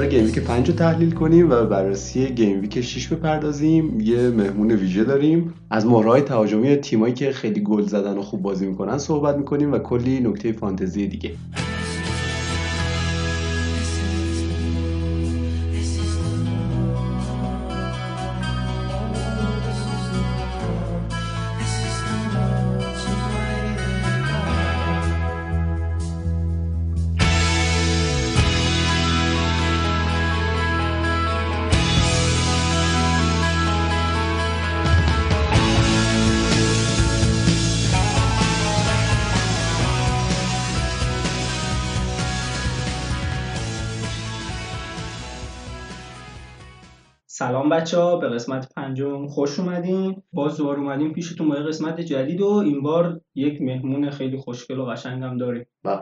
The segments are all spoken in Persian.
قرار گیم ویک 5 رو تحلیل کنیم و بررسی گیم ویک 6 بپردازیم. یه مهمون ویژه داریم. از مهرهای تهاجمی تیمایی که خیلی گل زدن و خوب بازی می‌کنن صحبت می‌کنیم و کلی نکته فانتزی دیگه. بچه ها به قسمت پنجم خوش اومدین. باز دوباره اومدیم پیشتون با یه قسمت جدید و این بار یک مهمون خیلی خوشگل و قشنگم داریم. به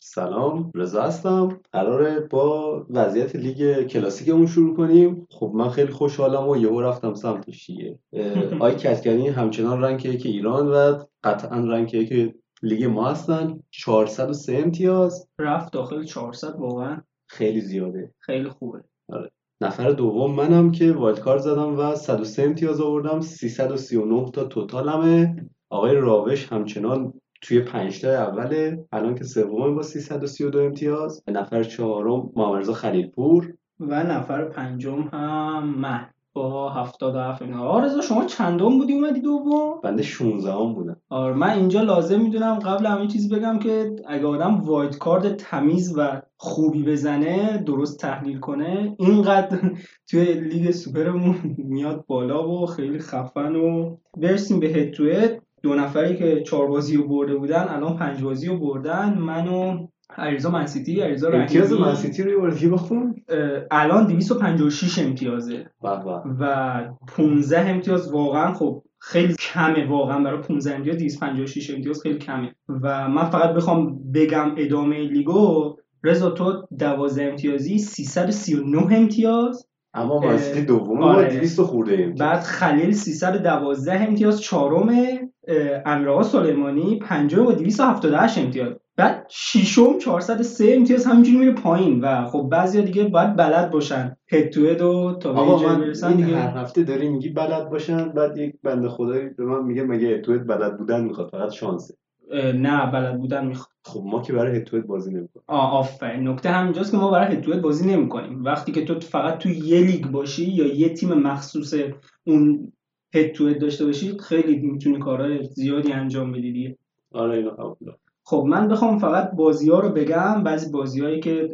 سلام رضا هستم. قراره با وضعیت لیگ کلاسیکمون شروع کنیم. خب من خیلی خوشحالم و یهو رفتم سمتش دیگه. آی کتکنی همچنان رنگ یک ایران و قطعا رنگ یک لیگ ما هستن. 403 امتیاز. رفت داخل 400 واقعا. خیلی زیاده. خیلی خوبه. آره. نفر دوم منم که wild card زدم و 103 امتیاز آوردم. 339 تا total مه. آقای راوش همچنان توی پنج تا اوله. الان که سوم با 332 امتیاز. نفر چهارم محمد خلیلپور. و نفر پنجم هم من. با 77 امتیاز آقا رضا شما چندم بودی؟ اومدی دوم؟ بنده 16 هم بودم. آره من اینجا لازم می‌دونم قبل همین چیز بگم که اگه آدم wild card تمیز و خوبی بزنه درست تحلیل کنه اینقدر توی لیگ سوپرمون میاد بالا و خیلی خفن و برسیم به head. دو نفری که چهار بازی رو برده بودن الان پنج بازی رو بردن. من و عریضا منسیتی عریضا امتیاز منسیتی رو بازی بخون. الان 256 امتیازه. و 15 امتیاز واقعا خب خیلی کمه واقعا برای 15 امتیاز 256 امتیاز خیلی کمه. و من فقط بخوام بگم ادامه لیگو رضا تو 12 امتیازی 339 امتیاز. اما منسیتی دوم آره. 200 خورده امتیاز. بعد خلیل 312 امتیاز چهارمه امیرآقا سلیمانی پنجم با 278 امتیاز. بعد ششم 403 امتیاز همینجوری میره پایین و خب بعضیا دیگه باید بلد باشن. هد تو هد و تا به من برسن دیگه. هر هفته داری میگی بلد باشن بعد یک بنده خدایی به من میگه مگه هد تو هد بلد بودن می‌خواد فقط شانسه. نه بلد بودن می‌خواد. خب ما که برای هد بازی نمی‌کنیم. آه آفرین. نکته همینجاست که ما برای هد بازی نمی‌کنیم. وقتی که تو فقط تو یه لیگ باشی یا یه تیم مخصوص اون هد تو داشته باشی خیلی می‌تونی کارهای زیادی انجام بدی دیگه. آره اینو خب من بخوام فقط بازی ها رو بگم. بعضی بازی که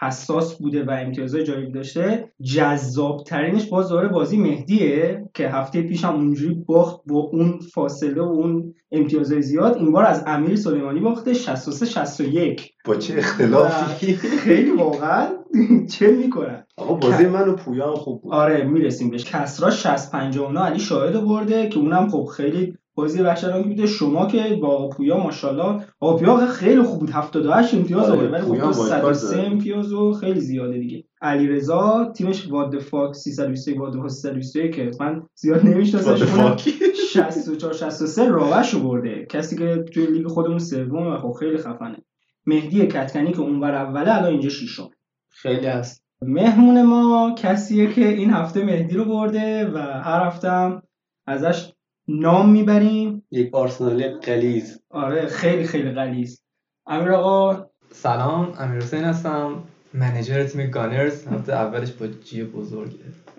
حساس بوده و امتیازهای جالب داشته جذاب ترینش باز داره بازی مهدیه که هفته پیش هم اونجوری باخت با اون فاصله و اون امتیازهای زیاد. این بار از امیر سلیمانی باخته 63 61 با چه اختلافی؟ خیلی واقعا چه می‌کنن آقا بازی من و پویا هم خوب بود. آره می‌رسیم بهش. کسرا 60 59 علی شاهد برده که اونم خب خیلی بازی وحشتناکی بوده. شما که با پویا ماشاءالله. پویا خیلی خوب بود 78 امتیاز آورد ولی خب 103 امتیاز و خیلی زیاده دیگه. علیرضا تیمش واد فاک 321 واد فاک 321 که من زیاد نمیشناسمش 64 63 راوش برده. کسی که توی لیگ خودمون سوم و خب خیلی خفنه. مهدی کتکنی که اونور اوله الان اینجا ششم. خیلی هست. مهمون ما کسیه که این هفته مهدی رو برده و هر هفته ازش نام می‌بریم. یک آرسنالی قلیز آره خیلی خیلی قلیز امیر آقا. سلام امیر حسین هستم. منیجر تیم گانرز. هفته اولش با جی بزرگه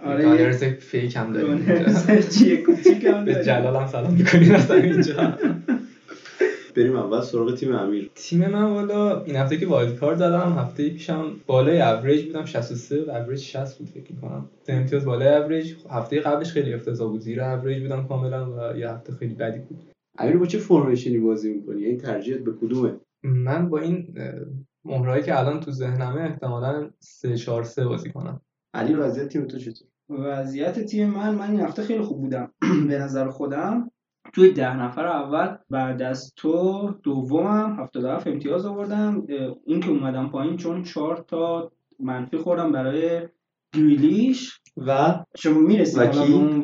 آره. گانرز فیک هم داریم جی کوچیک هم به جلال هم سلام می‌کنیم. از اینجا. بریم اول سراغ تیم امیر. تیم من والا این هفته که wild card زدم هفته پیشم بالای اوریج بودم 63 و اوریج 60 بود فکر کنم سه امتیاز بالای اوریج هفته قبلش خیلی افتضاح بود زیر اوریج بودم کاملا و یه هفته خیلی بدی بود. امیر با چه formation ی بازی می‌کنی؟ این ترجیحت به کدومه؟ من با این مهره‌هایی که الان تو ذهنمه احتمالاً 3 4 3 بازی کنم. علی وضعیت تیم تو چطور؟ وضعیت تیم من من این هفته خیلی خوب بودم. به نظر خودم توی ده نفر اول بعد از تو دومم 77 امتیاز آوردم. این که اومدم پایین چون چهار تا منفی خوردم برای گریلیش و شما می‌رسید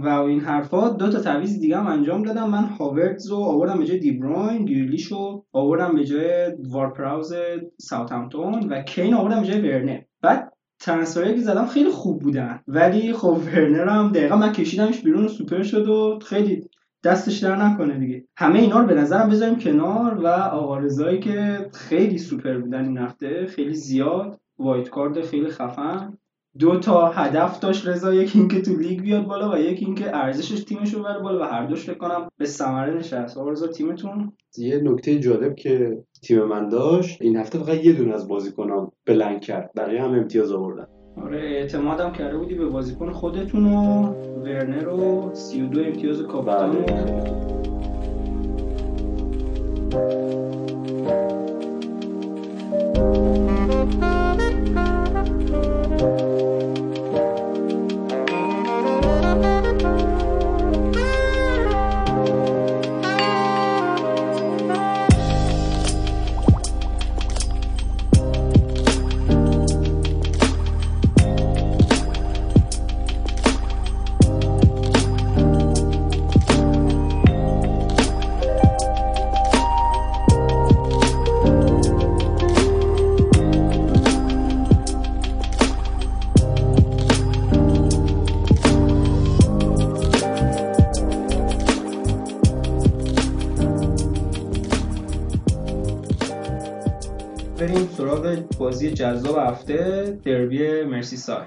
و این حرفا. دو تا تعویض دیگه هم انجام دادم. من هاوردز رو آوردم به جای دیبروین گریلیش رو آوردم به جای وارد پراوز ساوثهامپتون و کین آوردم به جای ورنر بعد transfer ایی که زدم خیلی خوب بودن. ولی خب ورنر هم دقیقا من کشیدمش بیرون و سوپر شد و خیلی دستش درد نکنه دیگه. همه اینا رو به نظرم بذاریم کنار و آقا که خیلی سوپر بودن این هفته خیلی زیاد wildcard خیلی خفن. دو تا هدف داشت رضا یکی اینکه تو لیگ بیاد بالا و یکی اینکه ارزشش تیمش رو بره بالا و هر دوش فکر کنم به ثمره نشست. رضا تیمتون؟ یه نکته جالب که تیم من داشت این هفته فقط یه دونه از بازیکنام blank کرد. بقیه هم امتیاز آوردن. آره اعتمادم کرده بودی به بازیکن خودتون و ورنر و 32 امتیاز کاپیتان بله. بازی جذاب هفته دربی مرسی سای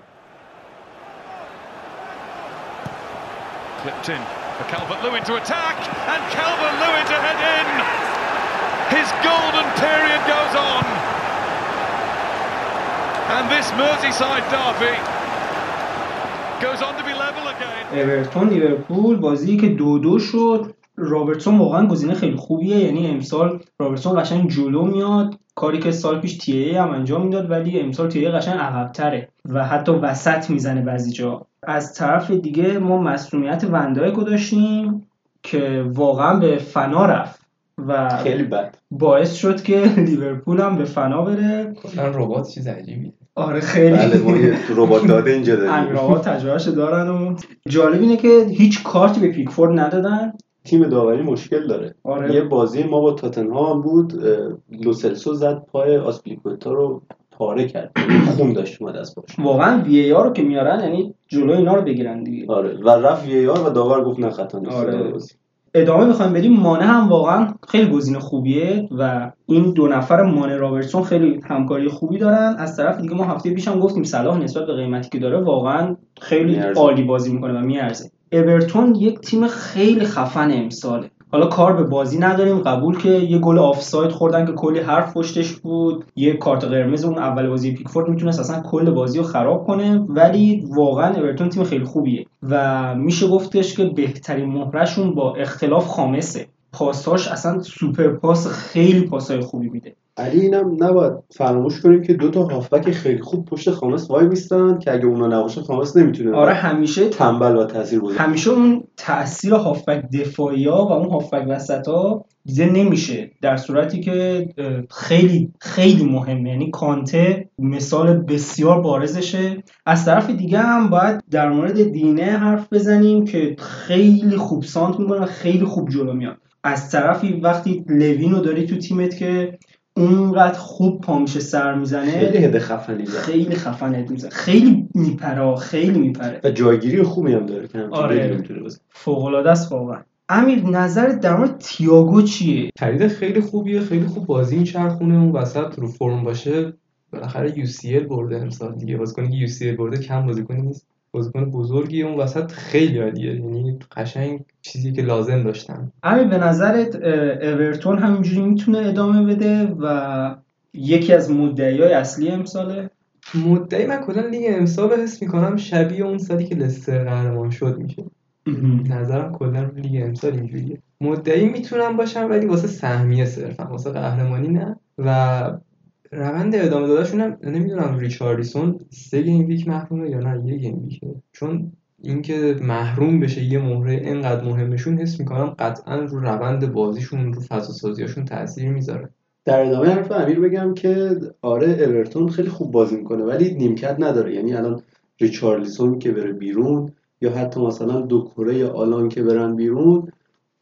Clipped in for Calvert-Lewin to attack and Calvert-Lewin to head in. His golden period goes on. And this Merseyside derby goes on to be level again. اورتون لیورپول بازی که دو دو شد رابرتسون واقعا گزینه خیلی خوبیه. یعنی امسال رابرتسون قشنگ جلو میاد. کاری که سال پیش تی هم انجام می‌داد ولی امسال تی قشنگ عقبتره و حتی وسط می‌زنه بعضی جا. از طرف دیگه ما مسئولیت وندای داشتیم که واقعا به فنا رفت و خیلی بد. باعث شد که لیورپول هم به فنا بره. کلا ربات چیز عجیبی. آره خیلی. بله ما ربات داده اینجا داریم. ربات تجربهش دارن و جالب اینه که هیچ کارتی به پیکفورد ندادن. تیم داوری مشکل داره. آره. یه بازی ما با تاتنهام بود لوسلسو زد پای آسپلیکوتا رو پاره کرد. خون داشت اومد از باش واقعا وی رو که میارن یعنی جلو اینا رو بگیرن دیگه. آره. و رفت وی و داور گفت نه خطا نیست. آره. ادامه بخوایم بریم مانه هم واقعا خیلی گزینه خوبیه و این دو نفر مانه رابرتسون خیلی همکاری خوبی دارن. از طرف دیگه ما هفته پیش هم گفتیم صلاح نسبت به قیمتی که داره واقعا خیلی عالی بازی می‌کنه و میارزه. اورتون یک تیم خیلی خفن امساله. حالا کار به بازی نداریم. قبول که یه گل آفساید خوردن که کلی حرف پشتش بود. یه کارت قرمز اون اول بازی پیکفورد می‌تونست اصلا کل بازی رو خراب کنه ولی واقعا اورتون تیم خیلی خوبیه و میشه گفتش که بهترین مهرشون با اختلاف خامسه. پاساش اصلا سوپر پاس خیلی پاسای خوبی میده. علی اینم نباید فراموش کنیم که دو تا هافبک خیلی خوب پشت خامس وای میستن که اگه اونا نباشه خامس نمی‌تونه آره همیشه تنبل و تاثیر بوده همیشه اون تاثیر هافبک دفاعی ها و اون هافبک وسط ها دیده نمیشه. در صورتی که خیلی خیلی مهمه. یعنی کانته مثال بسیار بارزشه. از طرف دیگه هم باید در مورد دینه حرف بزنیم که خیلی خوب سانت می‌کنه و خیلی خوب جلو میاد. از طرفی وقتی لوینو داری تو تیمت که اونقدر خوب پا میشه سر می‌زنه خیلی هده خفنی خیلی خفن می‌زنه. خیلی میپره خیلی میپره. و جایگیری خوبی هم داره که آره فوق العاده است واقعا. امیر نظر در مورد تییاگو چیه؟ خرید خیلی خوبیه خیلی خوب بازی میچرخونه. اون وسط رو فرم باشه بالاخره یو سی ال برده امسال دیگه. بازیکنی که یو سی ال برده کم بازیکنی نیست. بازیکن بزرگی. اون وسط خیلی عالیه. یعنی قشنگ چیزی که لازم داشتن. امیر به نظرت اورتون همینجوری می‌تونه ادامه بده و یکی از مدعیای اصلی امساله؟ مدعی من کلا لیگ امسال حس می‌کنم شبیه اون سالی که لستر قهرمان شد میشه. نظرم کلا لیگ امسال اینجوریه. مدعی می‌تونم باشم ولی واسه سهمیه صرفا. واسه قهرمانی نه. و روند ادامه دادنشون هم نمی‌دونم ریچاردسون سه game week محرومه یا نه یه game week ه چون اینکه محروم بشه یه مهره اینقدر مهمشون حس می‌کنم قطعا رو روند بازیشون رو فضا سازیاشون تاثیر می‌ذاره. در ادامه حرف امیر بگم که آره اورتون خیلی خوب بازی می‌کنه ولی نیمکت نداره. یعنی الان ریچارلیسون که بره بیرون یا حتی مثلا دو کره آلان که برن بیرون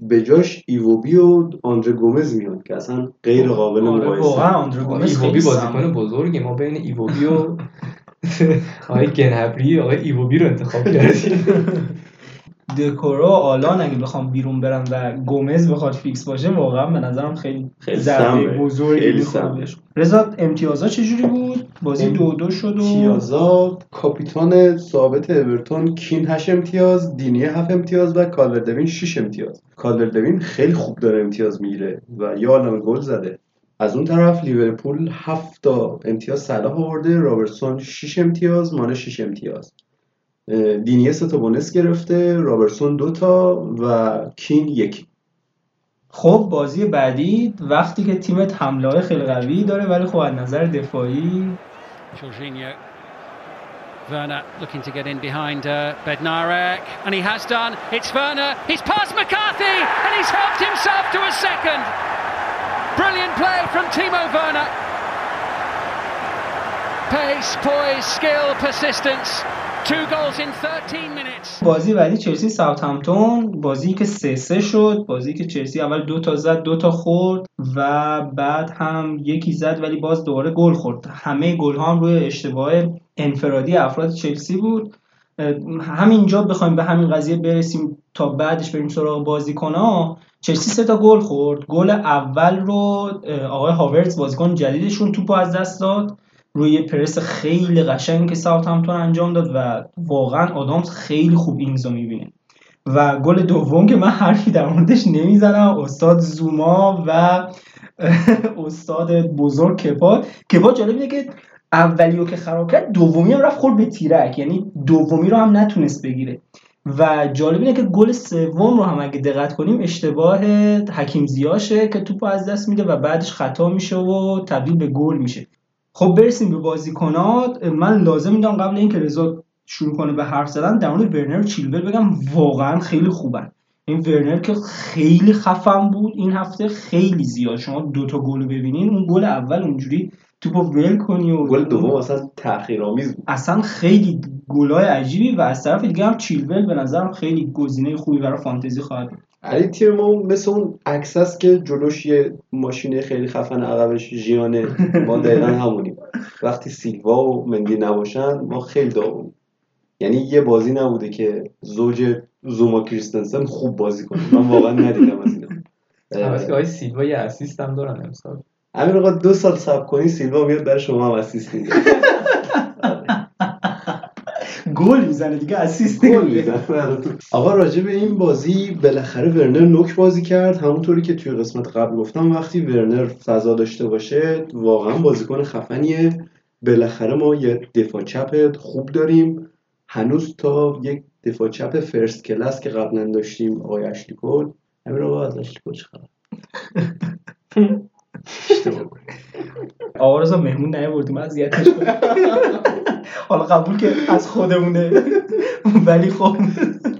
به جاش ایووبی و آندره گومز میاد که اصلا غیر قابل آره، مقایسه. واقعا آندره گومز ایووبی بازیکن. بزرگی. ما بین ایووبی و آقای گنبری آقای ایووبی رو انتخاب کردیم. دکورو و آلان اگه بخوام بیرون برن و گومز بخواد فیکس باشه واقعا به نظرم خیلی خیلی ضربه. بزرگی. رضا امتیازا چجوری بود؟ بازی دو دو شد و امتیازا کاپیتان ثابت اورتون کین 8 امتیاز دینیه 7 امتیاز و کالورت لوین 6 امتیاز. کالورت لوین خیلی خوب داره امتیاز می‌گیره و یه عالم گل زده. از اون طرف لیورپول 7 تا امتیاز صلاح آورده رابرتسون 6 امتیاز مانه 6 امتیاز. دینیه سه تا بونس گرفته رابرتسون دو تا و کین یک خب بازی بعدی وقتی که تیمت حمله های خیلی قوی داره ولی خب از نظر دفاعی Jorginho. Werner looking to get in behind uh, Bednarek, and he has done. It's Werner. He's past McCarthy, and he's helped himself to a second. Brilliant play from Timo Werner. Pace, poise, skill, persistence. Two goals in 13 minutes. بازی بعدی چلسی ساوثهمپتون بازی که سه سه شد بازی که چلسی اول دو تا زد دو تا خورد و بعد هم یکی زد ولی باز دوباره گل خورد. همه گل ها هم روی اشتباه انفرادی افراد چلسی بود. همینجا بخوایم به همین قضیه برسیم تا بعدش بریم سراغ بازیکن ها چلسی سه تا گل خورد. گل اول رو آقای هاورتز بازیکن جدیدشون توپو از دست داد. روی پرس خیلی قشنگ که ساوثهمپتون انجام داد و واقعا آدامز خیلی خوب اینگزو می‌بینه. و گل دوم که من حرفی در موردش نمی‌زنم استاد زوما و استاد بزرگ کپا. کپا جالب اینه که اولیو که خراب کرد دومی هم رفت خورد به تیرک. یعنی دومی رو هم نتونست بگیره. و جالب اینه که گل سوم رو هم اگه دقت کنیم اشتباه حکیم زیاشه که توپو از دست میده و بعدش خطا میشه و تبدیل به گل میشه. خب برسیم به بازیکنات. من لازم می‌دونم قبل اینکه رضا شروع کنه به حرف زدن در مورد ورنر و چیلول بگم واقعا خیلی خوبن. این ورنر که خیلی خفن بود این هفته خیلی زیاد. شما دوتا گل رو ببینین اون گل اول اونجوری توپو ول کنی و گل دوم اصلا تاخیرآمیز بود. اصلا خیلی گلای عجیبی و از طرف دیگه هم چیلول به نظرم خیلی گزینه خوبی برای فانتزی خواهد بود. علی تیم ما مثل اون عکس است که جلوش یه ماشین خیلی خفن عقبش ژیانه. ما دقیقا همونیم. وقتی سیلوا و مندی نباشن ما خیلی داغونیم یعنی یه بازی نبوده که زوج زوما کریستنسن خوب بازی کنه. من واقعا ندیدم از اینا. البته که آقای سیلوا یه اسیست هم دارن امسال. امیر آقا دو سال صبر کنی سیلوا میاد برای شما هم اسیست میده. گل می‌زنه دیگه اسیست گل. آقا راجع به این بازی بالاخره ورنر نوک بازی کرد. همونطوری که توی قسمت قبل گفتم وقتی ورنر فضا داشته باشه واقعا بازیکن خفنیه. بالاخره ما یه دفاع چپ خوب داریم. هنوز تا یک دفاع چپ فرست کلاس که قبلا داشتیم آقای اشلی کول همین آقا از اشلی کول چه خبر؟ آقا رضا مهمون نیاوردیم اذیتش حالا قبول که از خودمونه. ولی خب.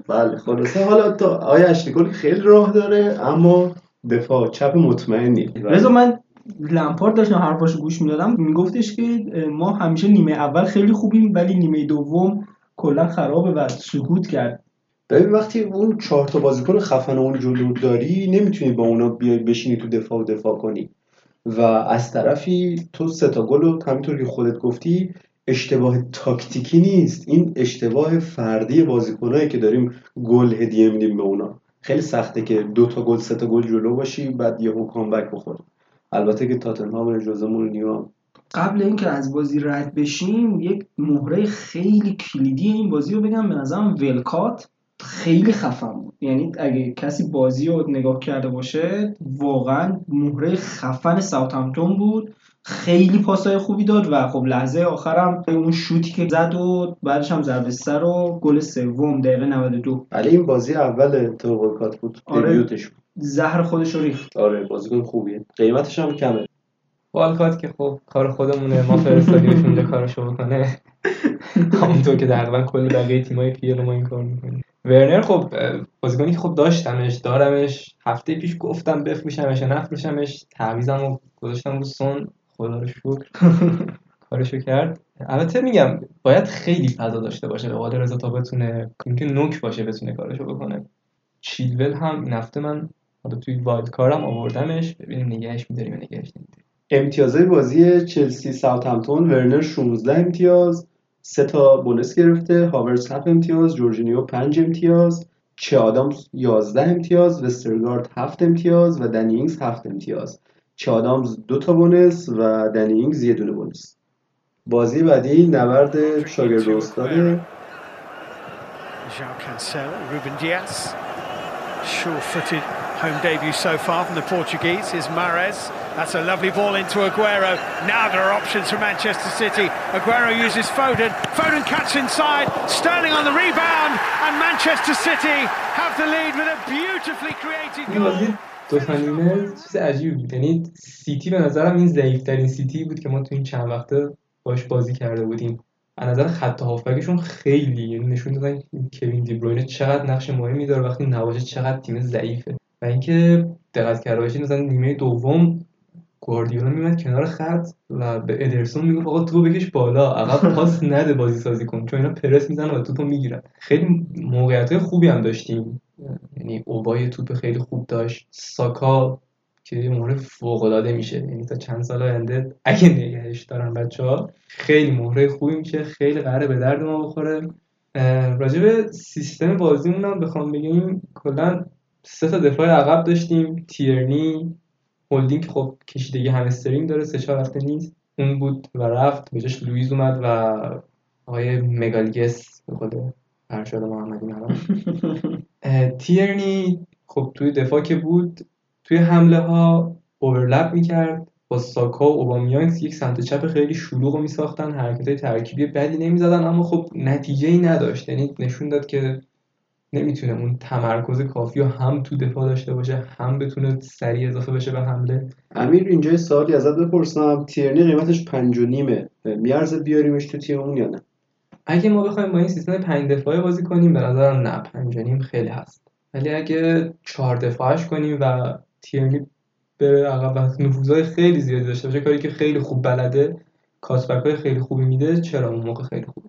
بله خلاصه. حالا تا آقای اشلی کول خیلی راه داره اما دفاع چپ مطمئنی. رضا من لمپارد داشتم حرفاشو گوش می‌دادم. میگفتش که ما همیشه نیمه اول خیلی خوبیم ولی نیمه دوم کلا خرابه و سکوت کرد. ببین وقتی اون چهار تا بازیکن خفن اون جلو داری نمی‌تونی با اونا بیای بشینی تو دفاع و دفاع کنی. و از طرفی تو سه تا گل رو همینطور که خودت گفتی اشتباه تاکتیکی نیست. این اشتباه فردی بازیکنایی که داریم گل هدیه میدیم به اونا. خیلی سخته که دو تا گل سه تا گل جلو باشی بعد یهو کامبک بخوری. البته که تاتنهام جوزه مورینیو قبل اینکه از بازی رد بشیم یک مهره خیلی کلیدی این بازی رو بگم. به نظرم ولکات خیلی خفن بود. یعنی اگه کسی بازی رو نگاه کرده باشه واقعا مهره خفن ساوثهمپتون بود. خیلی پاسای خوبی داد و خب لحظه آخرم اون شوتی که زد و بعدش هم ضربه سر و گل سوم دقیقه 92 ولی این بازی اول تو ولکات بود. آره. دبیوتش بود. زهر خودش رو ریخت. آره بازیکن خوبیه. قیمتش هم کمه. والکات که خب کار خودمونه. ما فرستادیمش اونجا کارشو بکنه. همونطور که تقریبا کل بقیه تیمای پی ما این کار می‌کنیم ورنر خب بازیکنی که خب داشتمش دارمش. هفته پیش گفتم بفروشمش یا نفروشمش تعویزم رو گذاشتم رو سون. خدا رو شکر. کارشو کرد. البته میگم باید خیلی فضا داشته باشه به قول رضا تا بتونه اینکه نوک باشه بتونه کارشو بکنه. چیلول هم این هفته من حالا توی wildcard م آوردمش. ببینیم نگهش میداریم یا نگهش نمیداریم. امتیازهای بازی چلسی ساوثهمپتون ورنر 16 امتیاز. سه تا بونس گرفته هاورز 7 امتیاز جورجینیو 5 امتیاز چه آدامز 11 امتیاز وسترگارد 7 امتیاز و دنینگز 7 امتیاز چه آدامز دو تا بونس و دنینگز یه دونه بونس بازی بعدی نبرد شاگرد استاده sure-footed home debut so far from the Portuguese. Here's Mares. That's a lovely ball into Aguero. Now there are options for Manchester City. Aguero uses Foden. Foden cuts inside. Sterling on the rebound. And Manchester City have the lead with a beautifully created goal. دو تا نیمه چیز عجیبی بود یعنی سیتی به نظرم این ضعیفترین سیتی بود که ما تو این چند وقته باش بازی کرده بودیم از نظر خط هافبکشون خیلی یعنی نشون دادن کوین دی بروینه چقدر نقش مهمی داره وقتی نباشه چقدر تیم ضعیفه و اینکه دقت کرده باشید مثلا نیمه دوم گواردیولا میمد کنار خط و به ادرسون می‌گفت آقا تو بکش بالا عقب پاس نده بازی سازی کن چون اینا پرس می‌زنن و توپو می‌گیرن. خیلی موقعیت خوبی هم داشتیم. یعنی اوبای توپ خیلی خوب داشت. ساکا که یه مهره فوق العاده میشه. یعنی تا چند سال آینده اگه نگهش دارن بچه ها خیلی مهره خوبی میشه. خیلی قراره به درد ما بخوره. راجع به سیستم بازیمون هم بخوام بگیم کلا سه تا دفاع عقب داشتیم. تیرنی هولدینگ خب کشیدگی همسترینگ داره سه چهار هفته نیست. اون بود و رفت. به جاش لوئیز اومد و آقای مگالگس به خود ارشاد محمدی الان تیرنی خب توی دفاع که بود توی حمله ها اوورلپ می‌کرد با ساکا و اوبامیانگ یک سمت چپ خیلی شلوغ رو میساختن حرکت ترکیبی بدی نمی‌زدن اما خب نتیجه ای نداشت. یعنی نشون داد که نمی‌تونه اون تمرکز کافی رو هم تو دفاع داشته باشه هم بتونه سریع اضافه بشه به حمله. امیر اینجا سوالی ازت بپرسم. تیرنی قیمتش پنج و نیمه. میارزه بیاریمش تو تیممون یا نه؟ اگه ما بخوایم با این سیستم پنج دفاعه بازی کنیم به نظرم نه پنج و نیم خیلی هست. ولی اگه چهار دفاعش کنیم و تیرنی بره عقب و نفوذهای خیلی زیادی داشته باشه کاری که خیلی خوب بلده کاسبک های خیلی خوبی میده چرا اون موقع خیلی خوبه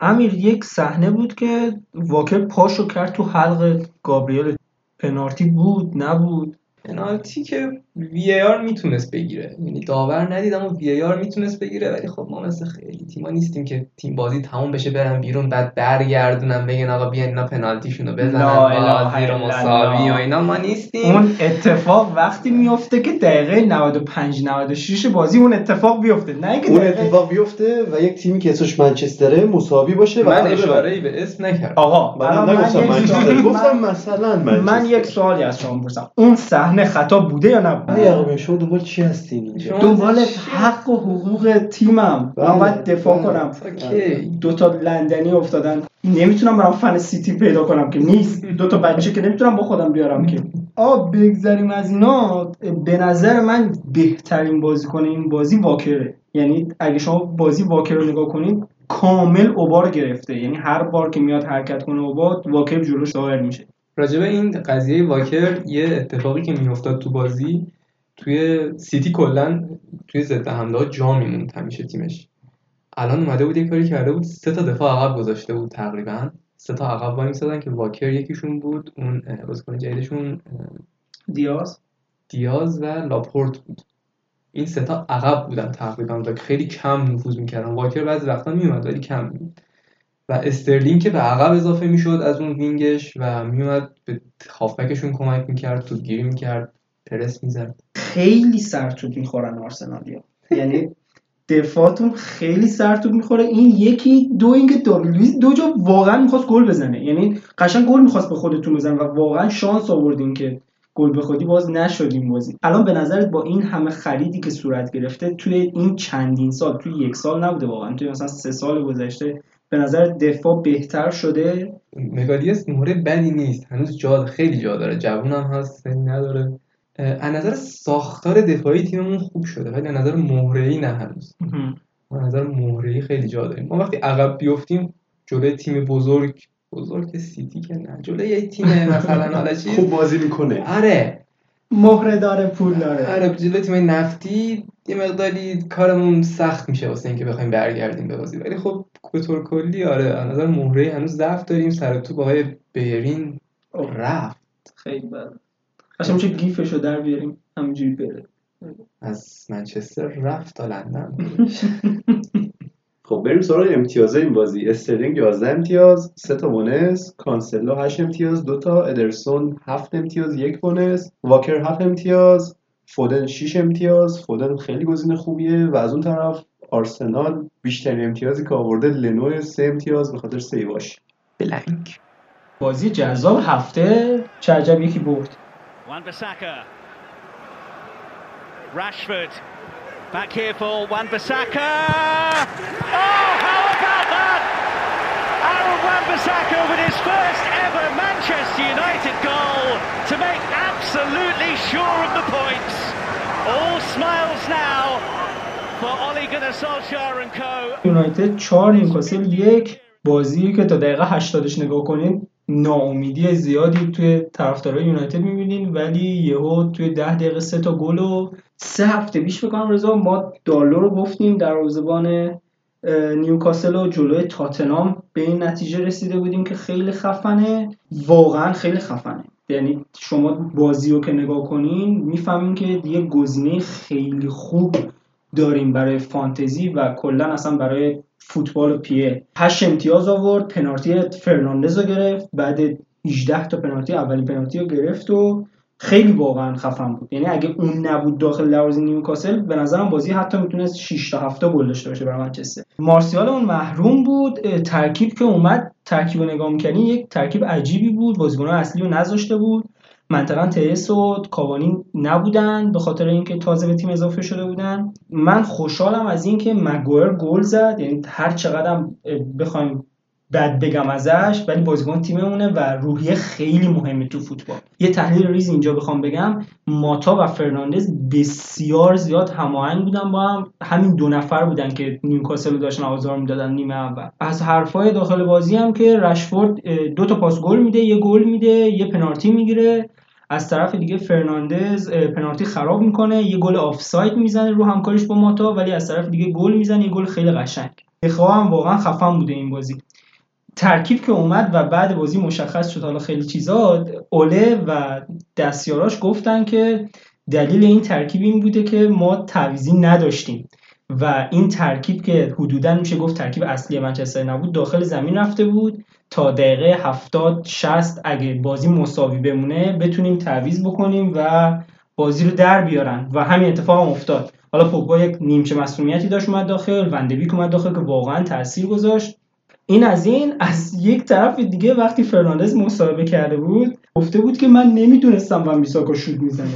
امیر یک صحنه بود که واکر پاشو کرد تو حلق گابریل پنالتی بود نبود؟ پنالتی که وی آر می‌تونست بگیره. یعنی داور ندید اما وی آر می‌تونست بگیره. ولی خب ما مثل خیلی تیما نیستیم که تیم بازی تموم بشه برن بیرون بعد برگردونن بگن آقا بیاین اینا پنالتیشونو بزنن بازی رو مساوی و اینا. ما نیستیم. اون اتفاق وقتی میفته که دقیقه 95 96 بازی اون اتفاق بیفته. نه که اون اتفاق بیفته و یک تیمی که اسمش منچستره مساوی باشه من اشاره به اسم نکردم. آقا من نگفتم گفتم مثلا من یک سوالی از شما می‌پرسم. اون صحنه خطا بوده یا نبوده؟ یعقوب شما دنبال چی هستین اینجا؟ دنبال حق و حقوق تیمم. من باید دفاع کنم. دو تا لندنی افتادن. نمی‌تونم برام فن سیتی پیدا کنم که نیست. دو تا بچه که نمی‌تونم با خودم بیارم که. آ بگذریم از اینا. به نظر من بهترین بازیکن این بازی واکره. یعنی اگه شما بازی واکر رو نگاه کنید کامل اوبار گرفته. یعنی هر بار که میاد حرکت کنه اوبار واکر جلوش ظاهر میشه. راجبه این قضیه واکر یه اتفاقی که میافتاد تو بازی توی سیتی کلا توی ضد حمله ها جا میموند همیشه تیمش. الان اومده بود یه کاری کرده بود سه تا دفاع عقب گذاشته بود تقریبا. سه تا عقب وای میسادن که واکر یکیشون بود اون بازیکن جدیدشون دیاز. دیاز و لاپورت بود. این سه تا عقب بودن تقریبا و خیلی کم نفوذ می‌کردن. واکر بعضی وقتا میومد ولی کم بود و استرلینگ که به عقب اضافه می‌شد از اون wing ش و میومد به هافبکشون کمک می‌کرد توپ‌گیری می‌کرد پرس می‌زد. خیلی سر توپ می‌خورن آرسنالیا. یعنی دفاعتون خیلی سر توپ می‌خوره. این یکی دو اینکه داوید دو جا واقعا می‌خواست گل بزنه. یعنی قشنگ گل می‌خواست به خودتون بزنه و واقعا شانس آوردین که گل بخودی باز نشدیم بازی. الان به نظرت با این همه خریدی که صورت گرفته توی این چندین سال توی یک سال نبوده واقعا. توی مثلا سه سال گذشته به نظر دفاع بهتر شده. مگادیس مورد بدی نیست. هنوز جا خیلی جا داره. جوون هم هست نداره. از نظر ساختار دفاعی تیممون خوب شده ولی از نظر مهره‌ای نه هنوز. از نظر مهره‌ای خیلی جا داریم. ما وقتی عقب بیفتیم جلوی تیم بزرگ بزرگ سیتی که نه جلوی یه تیم مثلا حالا چیز خوب بازی می‌کنه. آره. مهره داره پول داره. آره جلوی تیم نفتی یه مقداری کارمون سخت میشه واسه اینکه بخوایم برگردیم به بازی. ولی خب به طور کلی آره از نظر مهره هنوز ضعف داریم. سر تو با های بیرین رفت. خیلی بد. قشنگ میشه گیفشو در بیاریم همینجوری بره. از منچستر رفت تا لندن. خب بریم سراغ امتیاز این بازی. استرلینگ 11 امتیاز 3 تا bonus کانسلو 8 امتیاز 2 تا ادرسون 7 امتیاز 1 bonus واکر 7 امتیاز فودن 6 امتیاز. فودن خیلی گزینه خوبیه و از اون طرف آرسنال بیشترین امتیازی که آورده لنو 3 امتیاز به خاطر save اش blank بازی جذاب هفته چه عجب یکی برد. Back here for Wan Bissaka. Oh, how about that? Aaron Wan Bissaka with his first ever Manchester United goal to make absolutely sure of the points. All smiles now for Ole Gunnar Solskjaer and co. یونایتد 4 نیوکاسل یک بازی که تا دقیقه 80ش نگاه کنین ناامیدی زیادی توی طرفدارای یونایتد می‌بینین ولی یهو توی ده دقیقه سه تا گل و سه هفته پیش بکنم رضا ما دالو رو گفتیم در روزبان نیوکاسل و جلوی تاتنام. به این نتیجه رسیده بودیم که خیلی خفنه. واقعا خیلی خفنه. یعنی شما بازی رو که نگاه کنین می‌فهمین که دیگه گزینه خیلی خوب داریم برای فانتزی و کلا اصلا برای فوتبال و پیه هشت امتیاز آورد پنالتی فرناندز رو گرفت بعد 18 تا پنالتی اولین پنالتی رو گرفت و خیلی واقعا خفن بود. یعنی اگه اون نبود داخل دروازه نیوکاسل به نظرم بازی حتی می‌تونست 6 تا 7 گل داشته باشه برای منچستر. مارسیال اون محروم بود ترکیب که اومد ترکیب رو نگاه می‌کنی یک ترکیب عجیبی بود بازیکنان اصلی رو نذاشته بود. منطقا تلس و کاوانی نبودن به خاطر اینکه تازه به تیم اضافه شده بودن. من خوشحالم از اینکه مگوئر گل زد. یعنی هر چقدر بخوایم بد بگم ازش ولی بازیکن تیممونه و روحیه خیلی مهمه تو فوتبال. یه تحلیل ریز اینجا بخوام بگم ماتا و فرناندز بسیار زیاد هماهنگ بودن با هم. همین دو نفر بودن که نیوکاسل رو داشتن آزار می‌دادن نیمه اول. از حرفای داخل بازی هم که رشفورد دو تا پاس گل میده یه گل میده یه پنالتی می‌گیره. از طرف دیگه فرناندز پنالتی خراب می‌کنه یه گل آفساید می‌زنه رو همکاریش با ماتا ولی از طرف دیگه گل می‌زنه یه گل خیلی قشنگ. هم واقعا خفن بوده این بازی. ترکیب که اومد و بعد بازی مشخص شد حالا خیلی چیزا اوله و دستیاراش گفتن که دلیل این ترکیب این بوده که ما تعویزی نداشتیم و این ترکیب که حدودا میشه گفت ترکیب اصلی منچستر نبود داخل زمین رفته بود تا دقیقه 70 60 اگه بازی مساوی بمونه بتونیم تعویض بکنیم و بازی رو در بیارن و همین اتفاق هم افتاد. حالا پوگبا یک نیمچه مسئولیتی داشت اومد داخل وندبیک اومد داخل که واقعا تاثیر گذاشت. این از این از یک طرف دیگه وقتی فرناندز مصاحبه کرده بود گفته بود که من نمی‌دونستم و میساکا شوت می‌زنه.